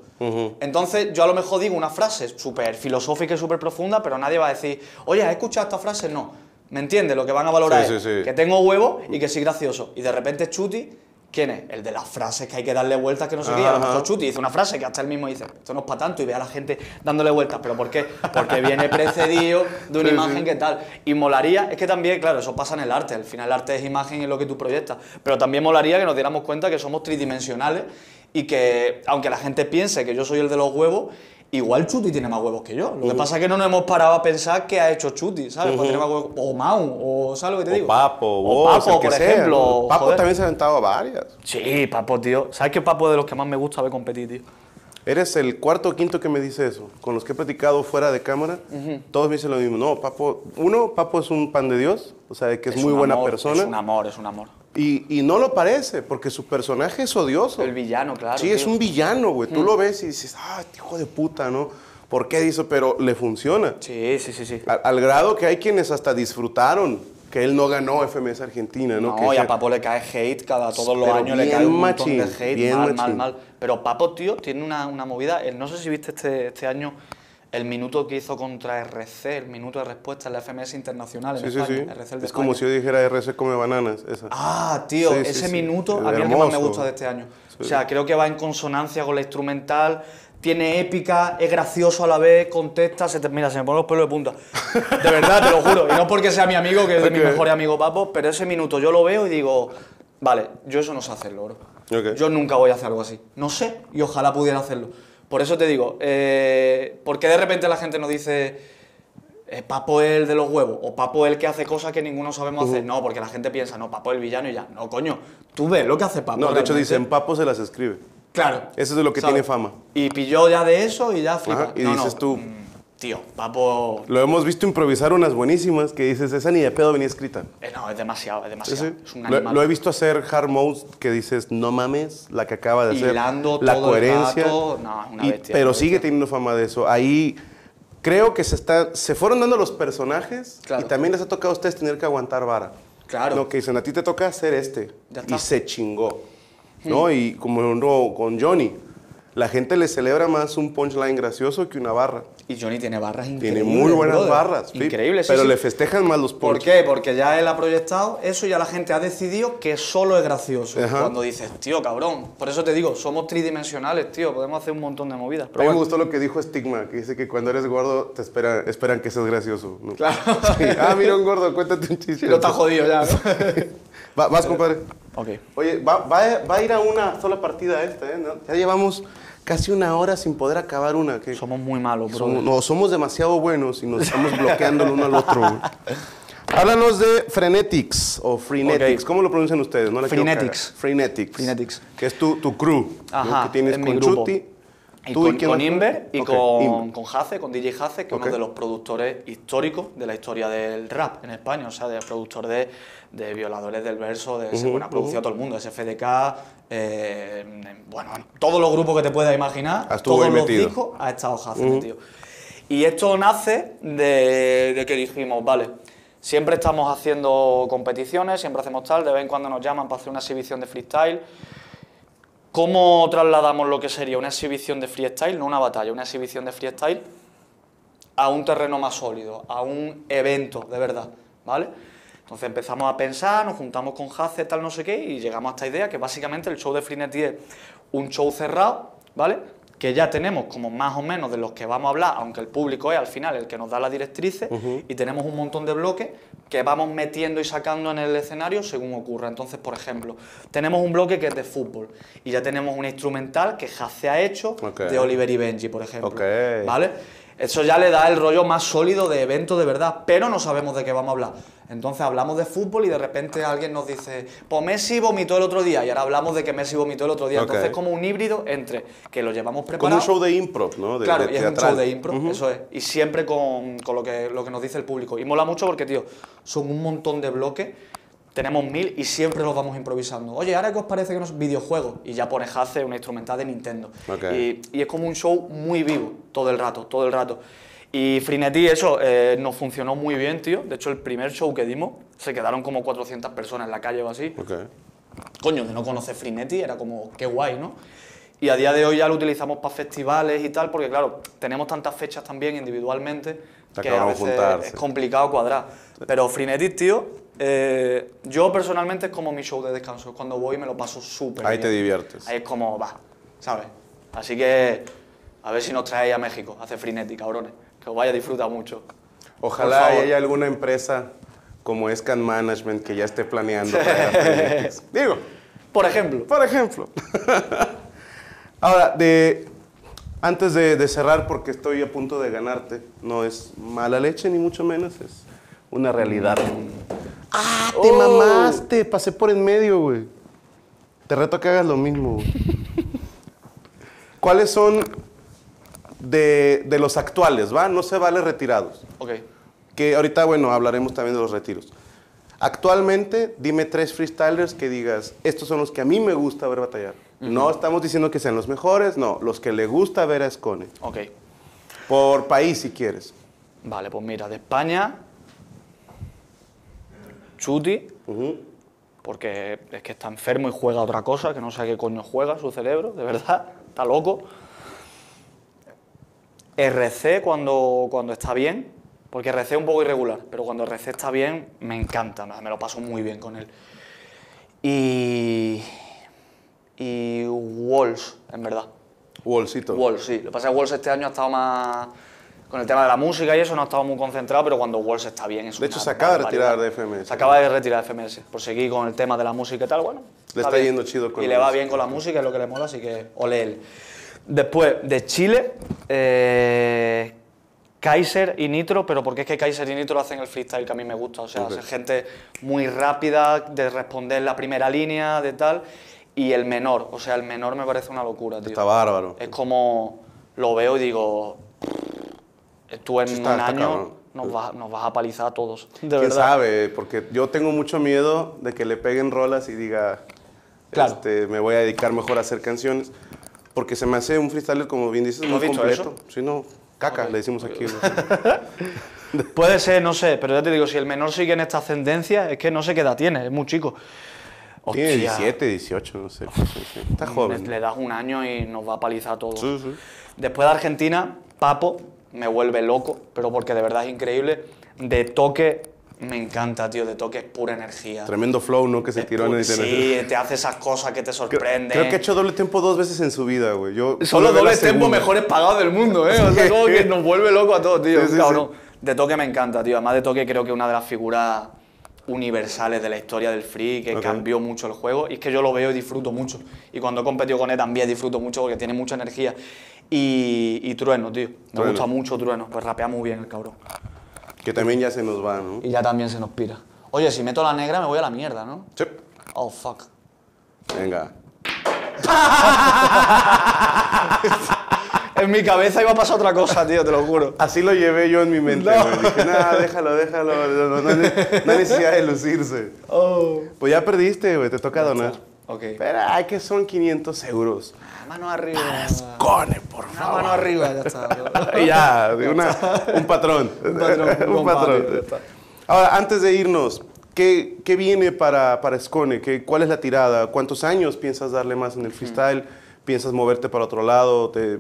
Entonces yo a lo mejor digo una frase súper filosófica y súper profunda, pero nadie va a decir, oye, ¿has escuchado esta frase? No. ¿Me entiendes? Lo que van a valorar Sí, es sí, sí. que tengo huevos y que soy gracioso. Y de repente Chuti, ¿quién es? El de las frases que hay que darle vueltas que no sé qué. Y A lo mejor Chuti dice una frase que hasta él mismo dice, esto no es para tanto, y ve a la gente dándole vueltas. ¿Pero por qué? Porque viene precedido de una Sí, imagen sí. que tal. Y molaría, es que también, claro, eso pasa en el arte. Al final el arte es imagen y es lo que tú proyectas. Pero también molaría que nos diéramos cuenta que somos tridimensionales y que, aunque la gente piense que yo soy el de los huevos, Igual Chuti tiene más huevos que yo. Lo que pasa es que no nos hemos parado a pensar qué ha hecho Chuti, ¿sabes? Pues tiene más huevos- O Mau, o ¿sabes lo que te O digo? Papo, o vos, Papo, el que por sea, ejemplo. Papo joder. también se ha aventado a varias. Sí, Papo, tío. ¿Sabes qué Papo es de los que más me gusta ver competir, tío? Eres el cuarto o quinto que me dice eso. Con los que he platicado fuera de cámara, todos me dicen lo mismo. No, Papo, uno, Papo es un pan de Dios, o sea, que es, muy buena amor, persona. Es un amor, es un amor. Y, y no lo parece, porque su personaje es odioso. El villano, claro. Sí, es un villano, güey. Tú lo ves y dices, ah, este hijo de puta, ¿no? ¿Por qué dice? Pero le funciona. Sí, sí, sí, sí. Al, al grado que hay quienes hasta disfrutaron que él no ganó FMS Argentina, ¿no? No, Que y a Papo le cae hate cada todos los Pero años, le cae un montón machín, de hate, bien mal, mal, machín. mal. Pero Papo, tío, tiene una, una movida. no sé si viste este, este año el minuto que hizo contra RC, el minuto de respuesta en la FMS Internacional en Sí, sí, España. sí. RC el de Es como si yo dijera RC come bananas, esa. Ah, tío, Sí, sí, ese sí. minuto a mí es el que más me gusta de este año. O sea, creo que va en consonancia con la instrumental, tiene épica, es gracioso a la vez, contesta, se te, mira, se me ponen los pelos de punta. De verdad, te lo juro. Y no porque sea mi amigo, que es de mis mejores amigos Papo, pero ese minuto yo lo veo y digo, vale, yo eso no sé hacerlo, bro. Yo nunca voy a hacer algo así. No sé, y ojalá pudiera hacerlo. Por eso te digo, eh, ¿por qué de repente la gente nos dice, eh, Papo el de los huevos, o Papo el que hace cosas que ninguno sabemos hacer? No, porque la gente piensa, no, Papo el villano y ya. No, coño, tú ves lo que hace Papo. no, de hecho dicen, Papo se las escribe. Claro. Eso es de lo que tiene fama. Y pilló ya de eso y ya flipa. Ajá, y No, dices no, tú- mm, Tío, Papo. Lo hemos visto improvisar unas buenísimas que dices, esa ni de pedo venía escrita. eh, no, es demasiado, es Sí, demasiado. sí. Es un Lo, lo he visto hacer hard modes que dices, no mames, la que acaba de hacer. Hilando la todo el coherencia. rato. No, es una Y- bestia, pero una sigue bestia. teniendo fama de eso. Ahí creo que se está, se fueron dando los personajes Claro. y también les ha tocado a ustedes tener que aguantar vara. Claro. No, que dicen, a ti te toca hacer este. Ya y está. se chingó. ¿No? Y como no, con Johnny, la gente le celebra más un punchline gracioso que una barra. Y Johnny tiene barras Tiene increíbles. muy buenas brother. barras. Increíbles, sí, Pero sí. le festejan más los ¿Por punches. qué? Porque ya él ha proyectado eso y ya la gente ha decidido que solo es gracioso. Ajá. Cuando dices, tío, cabrón. Por eso te digo, somos tridimensionales, tío. Podemos hacer un montón de movidas. A Pero mí me bueno, gustó lo que dijo Stigma, que dice que cuando eres gordo te espera, esperan que seas gracioso. ¿no? Claro. Sí. Ah, mira un gordo, cuéntate un chiste. no está jodido ya, ¿no? Va- vas, compadre. ok. Oye, va, va- va a ir a una sola partida esta, ¿eh? ¿No? Ya llevamos casi una hora sin poder acabar una. que Somos muy malos, bro. somos, no, somos demasiado buenos y nos estamos bloqueando el uno al otro. Háblanos de Frenetics o Frenetics. ¿Cómo lo pronuncian ustedes? No Frenetics. Frenetics. Frenetics. Que es tu, tu crew. ¿no? Ajá, Que tienes con. Chuti. Y tú con, más? Inver y con, con Jace, con DJ Jace, que es uno de los productores históricos de la historia del rap en España, o sea, de productor de, de Violadores del Verso, de según ha producido a todo el mundo, SFDK, eh, bueno, todos los grupos que te puedas imaginar, todos los metido. discos ha estado Jace metido. Y esto nace de, de que dijimos, vale, siempre estamos haciendo competiciones, siempre hacemos tal, de vez en cuando nos llaman para hacer una exhibición de freestyle. ¿Cómo trasladamos lo que sería una exhibición de freestyle, no una batalla, una exhibición de freestyle, a un terreno más sólido, a un evento de verdad, ¿vale? Entonces empezamos a pensar, nos juntamos con Hace, tal, no sé qué, y llegamos a esta idea que básicamente el show de Freenet es un show cerrado, ¿vale? Que ya tenemos como más o menos de los que vamos a hablar, aunque el público es al final el que nos da las directrices, y tenemos un montón de bloques que vamos metiendo y sacando en el escenario según ocurra. Entonces, por ejemplo, tenemos un bloque que es de fútbol, y ya tenemos una instrumental que Hace ha hecho de Oliver y Benji, por ejemplo. Ok. ¿Vale? Eso ya le da el rollo más sólido de evento de verdad, pero no sabemos de qué vamos a hablar. Entonces hablamos de fútbol y de repente alguien nos dice, pues Messi vomitó el otro día y ahora hablamos de que Messi vomitó el otro día. Ok. Entonces como un híbrido entre que lo llevamos Como preparado. un show de improv, ¿no? De, claro, de y es un show de impro, Ujú. eso es. Y siempre con, con lo, que, lo que nos dice el público. Y mola mucho porque, tío, son un montón de bloques, tenemos mil y siempre los vamos improvisando. Oye, ¿ahora qué os parece que nos videojuegos? Y ya pones Hace, una instrumental de Nintendo. Ok. Y, y es como un show muy vivo, todo el rato, todo el rato. Y Frineti, eso, eh, nos funcionó muy bien, tío. De hecho, el primer show que dimos, se quedaron como 400 personas en la calle o así Ok. coño, de no conocer Frinetti, era como, qué guay, ¿no? Y a día de hoy ya lo utilizamos para festivales y tal, porque claro, tenemos tantas fechas también individualmente Está que a veces juntarse. es complicado cuadrar. Pero Frinetti, tío, eh, yo personalmente es como mi show de descanso. Cuando voy me lo paso súper Ahí bien. te diviertes. Ahí es como, va, ¿sabes? Así que a ver si nos traéis a México, a hacer Frinetti, cabrones. Que os vaya a disfrutar mucho. Ojalá haya alguna empresa como Scan Management que ya esté planeando. Digo, Por ejemplo, por ejemplo. Ahora, de, antes de, de cerrar, porque estoy a punto de ganarte, no es mala leche ni mucho menos, es una realidad. ¡Ah, te Oh. mamaste! Pasé por en medio, güey. Te reto que hagas lo mismo, güey. ¿cuáles son de, de los actuales, va? No se vale retirados. Ok. Que ahorita, bueno, hablaremos también de los retiros. Actualmente, dime tres freestylers que digas, estos son los que a mí me gusta ver batallar. No estamos diciendo que sean los mejores, no, los que le gusta ver a Escone. Ok. Por país, si quieres. Vale, pues mira, de España, Chuti, porque es que está enfermo y juega otra cosa, que no sé qué coño juega su cerebro, de verdad, está loco. RC cuando, cuando está bien, porque RC es un poco irregular, pero cuando RC está bien, me encanta, me me lo paso muy bien con él. Y. Y Walls, en verdad. Wallcito. Walls, sí. Lo que pasa es que Walls este año ha estado más. Con el tema de la música y eso no ha estado muy concentrado, pero cuando Walls está bien es De hecho, se acaba de retirar de FMS. Se acaba de retirar de FMS, por seguir con el tema de la música y tal, bueno. Le está yendo chido con Y le va bien con la música, es lo que le mola, así que ole él. Después, de Chile, eh, Kaiser y Nitro, pero porque es que Kaiser y Nitro hacen el freestyle que a mí me gusta, o sea, Ok. es gente muy rápida, de responder la primera línea, de tal, y el menor, o sea, el menor me parece una locura, tío. Está bárbaro. Es como lo veo y digo, tú en está- un está año cabrón. nos vas, nos vas a palizar a todos. De ¿Quién verdad. sabe? Porque yo tengo mucho miedo de que le peguen rolas y diga, Claro. este, me voy a dedicar mejor a hacer canciones. Porque se me hace un freestyler, como bien dices, ¿No muy completo. eso? Sí, no, caca, Ok. le decimos aquí. Puede ser, no sé, pero ya te digo, si el menor sigue en esta ascendencia, es que no sé qué edad tiene, es muy chico. Tiene Hostia, 17, 18, no sé. Sí, sí. Está joven. Le das un año y nos va a palizar a todos. Sí, sí. Después de Argentina, Papo me vuelve loco, pero porque de verdad es increíble. De toque, me encanta, tío, de toque es pura energía. Tremendo flow, ¿no? Que se Es tiró en el Sí, te hace esas cosas que te Creo, sorprenden. creo que ha hecho doble tempo dos veces en su vida, güey. Yo Son los dobles mejores pagados del mundo, ¿eh? O sea, como que nos vuelve loco a todos, tío. Sí, cabrón. De toque me encanta, tío. Además de toque creo que una de las figuras universales de la historia del free, que cambió mucho el juego. Y es que yo lo veo y disfruto mucho. Y cuando he competido con él también disfruto mucho porque tiene mucha energía. Y, y Trueno, tío. Me Trueno. gusta mucho Trueno. Pues rapea muy bien el cabrón. Que también ya se nos va, ¿no? Y ya también se nos pira. Oye, si meto la negra me voy a la mierda, ¿no? Sí. Oh, fuck. Venga. En mi cabeza iba a pasar otra cosa, tío, te lo juro. Así lo llevé yo en mi mente, No. Dije, nada, déjalo, déjalo. No, no, no, no hay necesidad de lucirse. Oh. Pues ya perdiste, güey. Te toca donar. Ok. Pero, ay, que son 500 euros. Mano arriba. Cone, por Una favor. mano arriba, ya está. Ya, de una, un patrón. Un patrón, un patrón. Ahora, antes de irnos, ¿qué, qué viene para, para Scone? ¿Qué, ¿Cuál es la tirada? ¿Cuántos años piensas darle más en el freestyle? ¿Piensas moverte para otro lado? Te-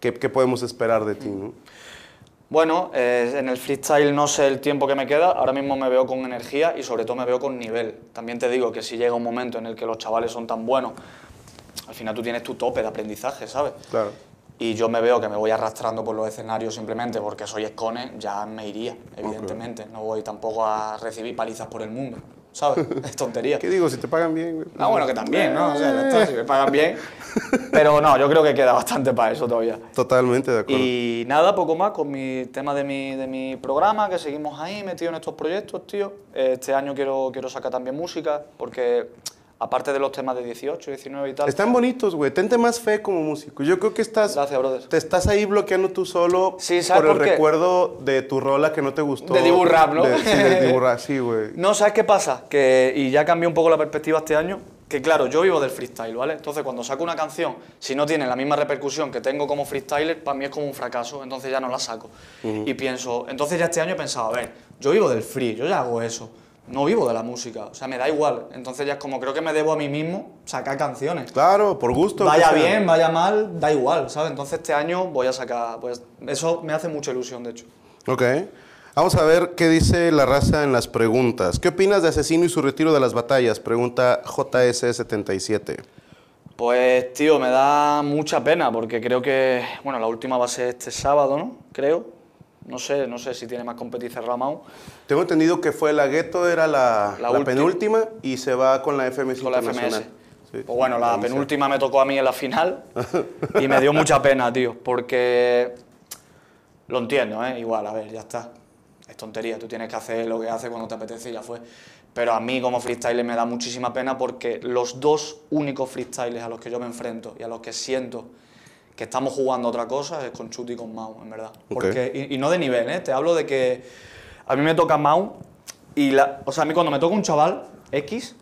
¿qué, qué podemos esperar de ti? ¿no? Bueno, eh, en el freestyle no sé el tiempo que me queda, ahora mismo me veo con energía y sobre todo me veo con nivel. También te digo que si llega un momento en el que los chavales son tan buenos, al final tú tienes tu tope de aprendizaje, ¿sabes? Claro. Y yo me veo que me voy arrastrando por los escenarios simplemente porque soy escone, ya me iría, evidentemente. No voy tampoco a recibir palizas por el mundo, ¿sabes? Es tontería. ¿Qué digo? Si te pagan bien. Ah, bueno, que también, ¿no? O sea, ya está, si me pagan bien. Pero no, yo creo que queda bastante para eso todavía. Totalmente de acuerdo. Y nada, poco más con mi tema de mi, de mi programa, que seguimos ahí metidos en estos proyectos, tío. Este año quiero, quiero sacar también música, porque aparte de los temas de 18, 19 y tal. Están bonitos, güey. Tente más fe como músico. Yo creo que estás... Gracias, brother. Te estás ahí bloqueando tú solo Sí, ¿sabes por el por qué? recuerdo de tu rola que no te gustó. De Dibu Rap, ¿no? De- sí, de Dibu Rap, sí, güey. No, ¿sabes qué pasa? Que, y ya cambió un poco la perspectiva este año, que claro, yo vivo del freestyle, ¿vale? Entonces cuando saco una canción, si no tiene la misma repercusión que tengo como freestyler, para mí es como un fracaso, entonces ya no la saco. Y pienso, entonces ya este año he pensado, a ver, yo vivo del free, yo ya hago eso, no vivo de la música, o sea, me da igual. Entonces ya es como, creo que me debo a mí mismo sacar canciones. Claro, por gusto. Vaya sea. bien, vaya mal, da igual, ¿sabes? Entonces este año voy a sacar, pues eso me hace mucha ilusión, de hecho. Ok. Vamos a ver qué dice la raza en las preguntas. ¿Qué opinas de Asesino y su retiro de las batallas? Pregunta JS77. Pues, tío, me da mucha pena porque creo que, bueno, la última va a ser este sábado, ¿no? Creo. No sé, no sé si tiene más competición Ramón. Tengo entendido que fue la Gueto, era la, La la última. penúltima y se va con la FMS Con la Internacional. FMS. Sí. Pues bueno, la penúltima me tocó a mí en la final y me dio mucha pena, tío, porque lo entiendo, ¿eh? Igual, a ver, ya está. Es tontería, tú tienes que hacer lo que haces cuando te apetece y ya fue. Pero a mí como freestyler me da muchísima pena porque los dos únicos freestylers a los que yo me enfrento y a los que siento que estamos jugando otra cosa es con Chuti y con Mau, en verdad. Porque, y, no de nivel, ¿eh? Te hablo de que a mí me toca Mau y, la, o sea, a mí cuando me toca un chaval X,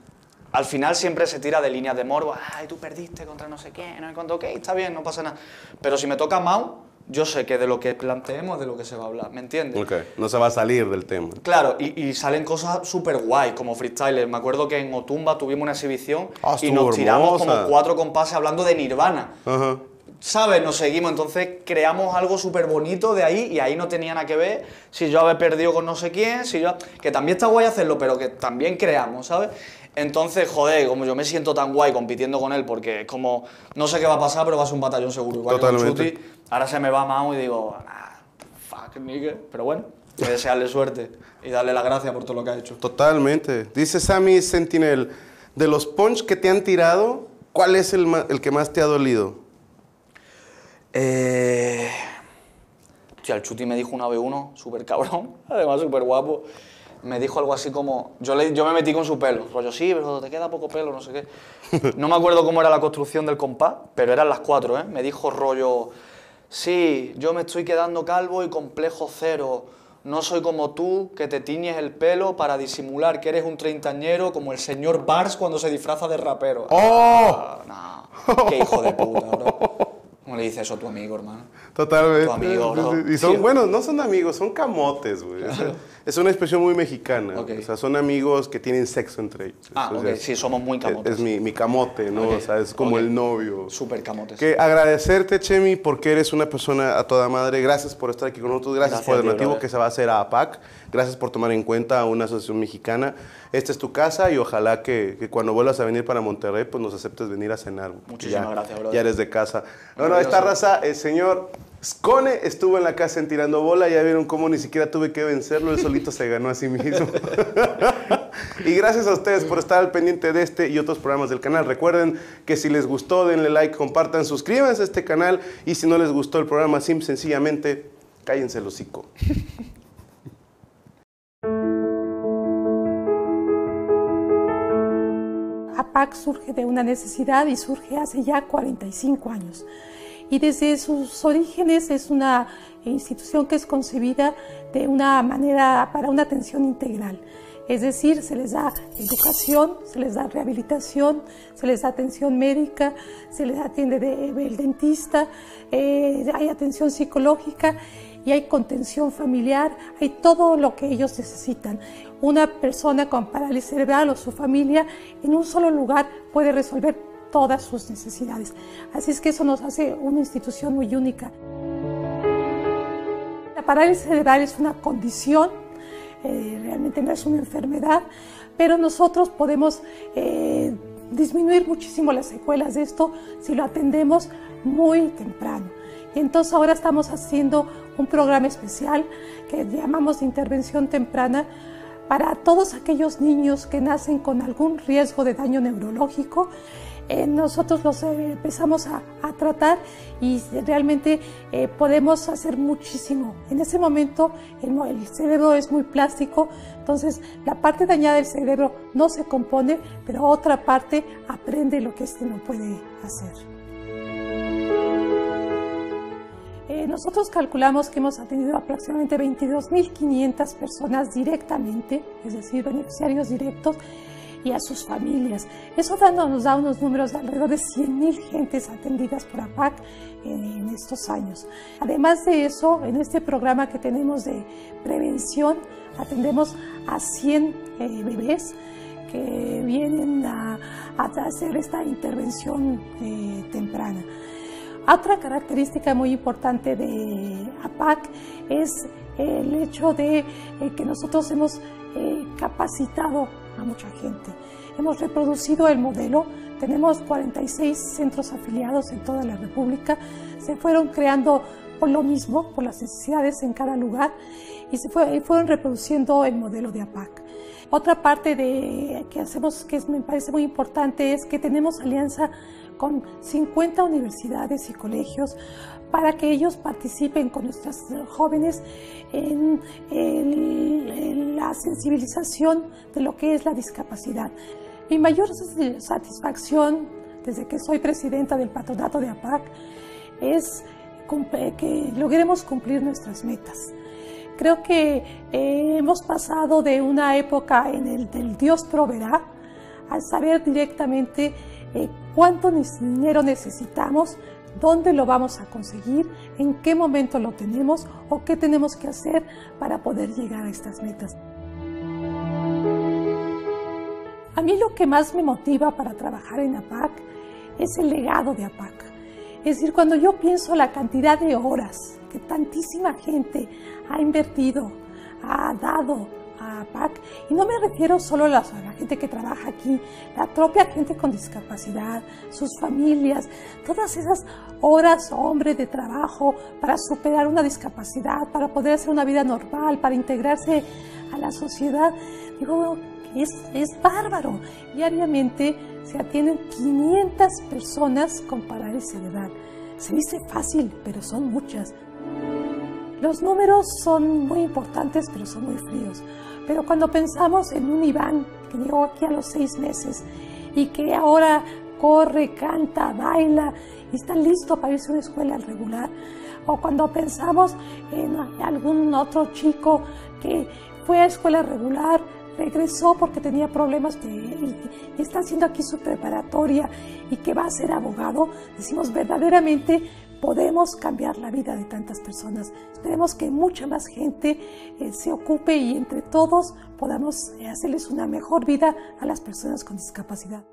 al final siempre se tira de líneas de morbo, ay, tú perdiste contra no sé quién, no cuánto, ok, está bien, no pasa nada. Pero si me toca Mau, yo sé que de lo que planteemos, de lo que se va a hablar, ¿me entiendes? Ok, no se va a salir del tema. Claro, y, salen cosas súper guay, como freestyler. Me acuerdo que en Otumba tuvimos una exhibición ah, y nos tiramos como cuatro compases hablando de Nirvana. Ajá. ¿Sabes? Nos seguimos, entonces creamos algo súper bonito de ahí y ahí no tenía nada que ver si yo había perdido con no sé quién, si yo... Que también está guay hacerlo, pero que también creamos, ¿sabes? Entonces, joder, como yo me siento tan guay compitiendo con él, porque es como, no sé qué va a pasar, pero va a ser un batallón seguro. Igual Totalmente. Que ahora se me va Mao y digo, nah, fuck, nigga. Pero bueno, voy a desearle suerte y darle la gracia por todo lo que ha hecho. Totalmente. Dice Sammy Sentinel, de los punch que te han tirado, ¿cuál es el, el que más te ha dolido? Eh... el Chuti me dijo una B1, súper cabrón, además súper guapo. Me dijo algo así como, yo, le, yo me metí con su pelo, rollo, sí, pero te queda poco pelo, no sé qué. No me acuerdo cómo era la construcción del compás, pero eran las cuatro, ¿eh? Me dijo rollo, sí, yo me estoy quedando calvo y complejo cero. No soy como tú, que te tiñes el pelo para disimular que eres un treintañero como el señor Bars cuando se disfraza de rapero. ¡Oh! Ah, ¡Qué hijo de puta, bro! ¿Cómo le dices eso a tu amigo, hermano? Totalmente. Tu amigo, ¿no? Y son, bueno, no son amigos, son camotes, güey. Es una expresión muy mexicana. O sea, son amigos que tienen sexo entre ellos. Ah, ok. Sí, somos muy camotes. Es, mi, mi, camote, ¿no? O sea, es como el novio. Súper camotes. Que agradecerte, Chemi, porque eres una persona a toda madre. Gracias por estar aquí con nosotros. Gracias, por el donativo que se va a hacer a APAC. Gracias por tomar en cuenta a una asociación mexicana. Esta es tu casa y ojalá que, que, cuando vuelvas a venir para Monterrey, pues nos aceptes venir a cenar. Muchísimas gracias, bro. Ya eres de casa. Bueno, esta raza, el señor Scone estuvo en la casa en tirando bola, ya vieron cómo ni siquiera tuve que vencerlo, él solito se ganó a sí mismo. y gracias a ustedes por estar al pendiente de este y otros programas del canal. Recuerden que si les gustó, denle like, compartan, suscríbanse a este canal y si no les gustó el programa, sim sencillamente cállense el hocico. APAC surge de una necesidad y surge hace ya 45 años. Y desde sus orígenes es una institución que es concebida de una manera para una atención integral. Es decir, se les da educación, se les da rehabilitación, se les da atención médica, se les atiende de, el dentista, eh, hay atención psicológica y hay contención familiar, hay todo lo que ellos necesitan. Una persona con parálisis cerebral o su familia en un solo lugar puede resolver todas sus necesidades. Así es que eso nos hace una institución muy única. La parálisis cerebral es una condición, eh, realmente no es una enfermedad, pero nosotros podemos eh, disminuir muchísimo las secuelas de esto si lo atendemos muy temprano. Y entonces ahora estamos haciendo un programa especial que llamamos de intervención temprana para todos aquellos niños que nacen con algún riesgo de daño neurológico. Eh, nosotros los eh, empezamos a, tratar y realmente eh, podemos hacer muchísimo. En ese momento el, cerebro es muy plástico, entonces la parte dañada del cerebro no se compone, pero otra parte aprende lo que este no puede hacer. Nosotros calculamos que hemos atendido aproximadamente 22.500 personas directamente, es decir, beneficiarios directos, y a sus familias. Eso nos da unos números de alrededor de 100.000 gentes atendidas por APAC en, estos años. Además de eso, en este programa que tenemos de prevención, atendemos a 100 eh, bebés que vienen a, hacer esta intervención eh, temprana. Otra característica muy importante de APAC es el hecho de eh, que nosotros hemos eh, capacitado a mucha gente. Hemos reproducido el modelo, tenemos 46 centros afiliados en toda la República, se fueron creando por lo mismo, por las necesidades en cada lugar, y se fueron reproduciendo el modelo de APAC. Otra parte de, que hacemos que me parece muy importante es que tenemos alianza con 50 universidades y colegios para que ellos participen con nuestros jóvenes en, la sensibilización de lo que es la discapacidad. Mi mayor satisfacción desde que soy presidenta del patronato de APAC es que logremos cumplir nuestras metas. Creo que eh, hemos pasado de una época en el del Dios proveerá a saber directamente eh, cuánto dinero necesitamos, dónde lo vamos a conseguir, en qué momento lo tenemos o qué tenemos que hacer para poder llegar a estas metas. A mí lo que más me motiva para trabajar en APAC es el legado de APAC. Es decir, cuando yo pienso la cantidad de horas que tantísima gente ha invertido, ha dado a y no me refiero solo a la, gente que trabaja aquí, la propia gente con discapacidad, sus familias, todas esas horas, hombre, de trabajo para superar una discapacidad, para poder hacer una vida normal, para integrarse a la sociedad. Digo, es, es bárbaro. Diariamente se atienden 500 personas con parálisis edad. Se dice fácil, pero son muchas. Los números son muy importantes, pero son muy fríos. Pero cuando pensamos en un Iván que llegó aquí a los seis meses y que ahora corre, canta, baila y está listo para irse a una escuela regular, o cuando pensamos en algún otro chico que fue a escuela regular, regresó porque tenía problemas y, está haciendo aquí su preparatoria y que va a ser abogado, decimos verdaderamente podemos cambiar la vida de tantas personas. Esperemos que mucha más gente eh, se ocupe y entre todos podamos eh, hacerles una mejor vida a las personas con discapacidad.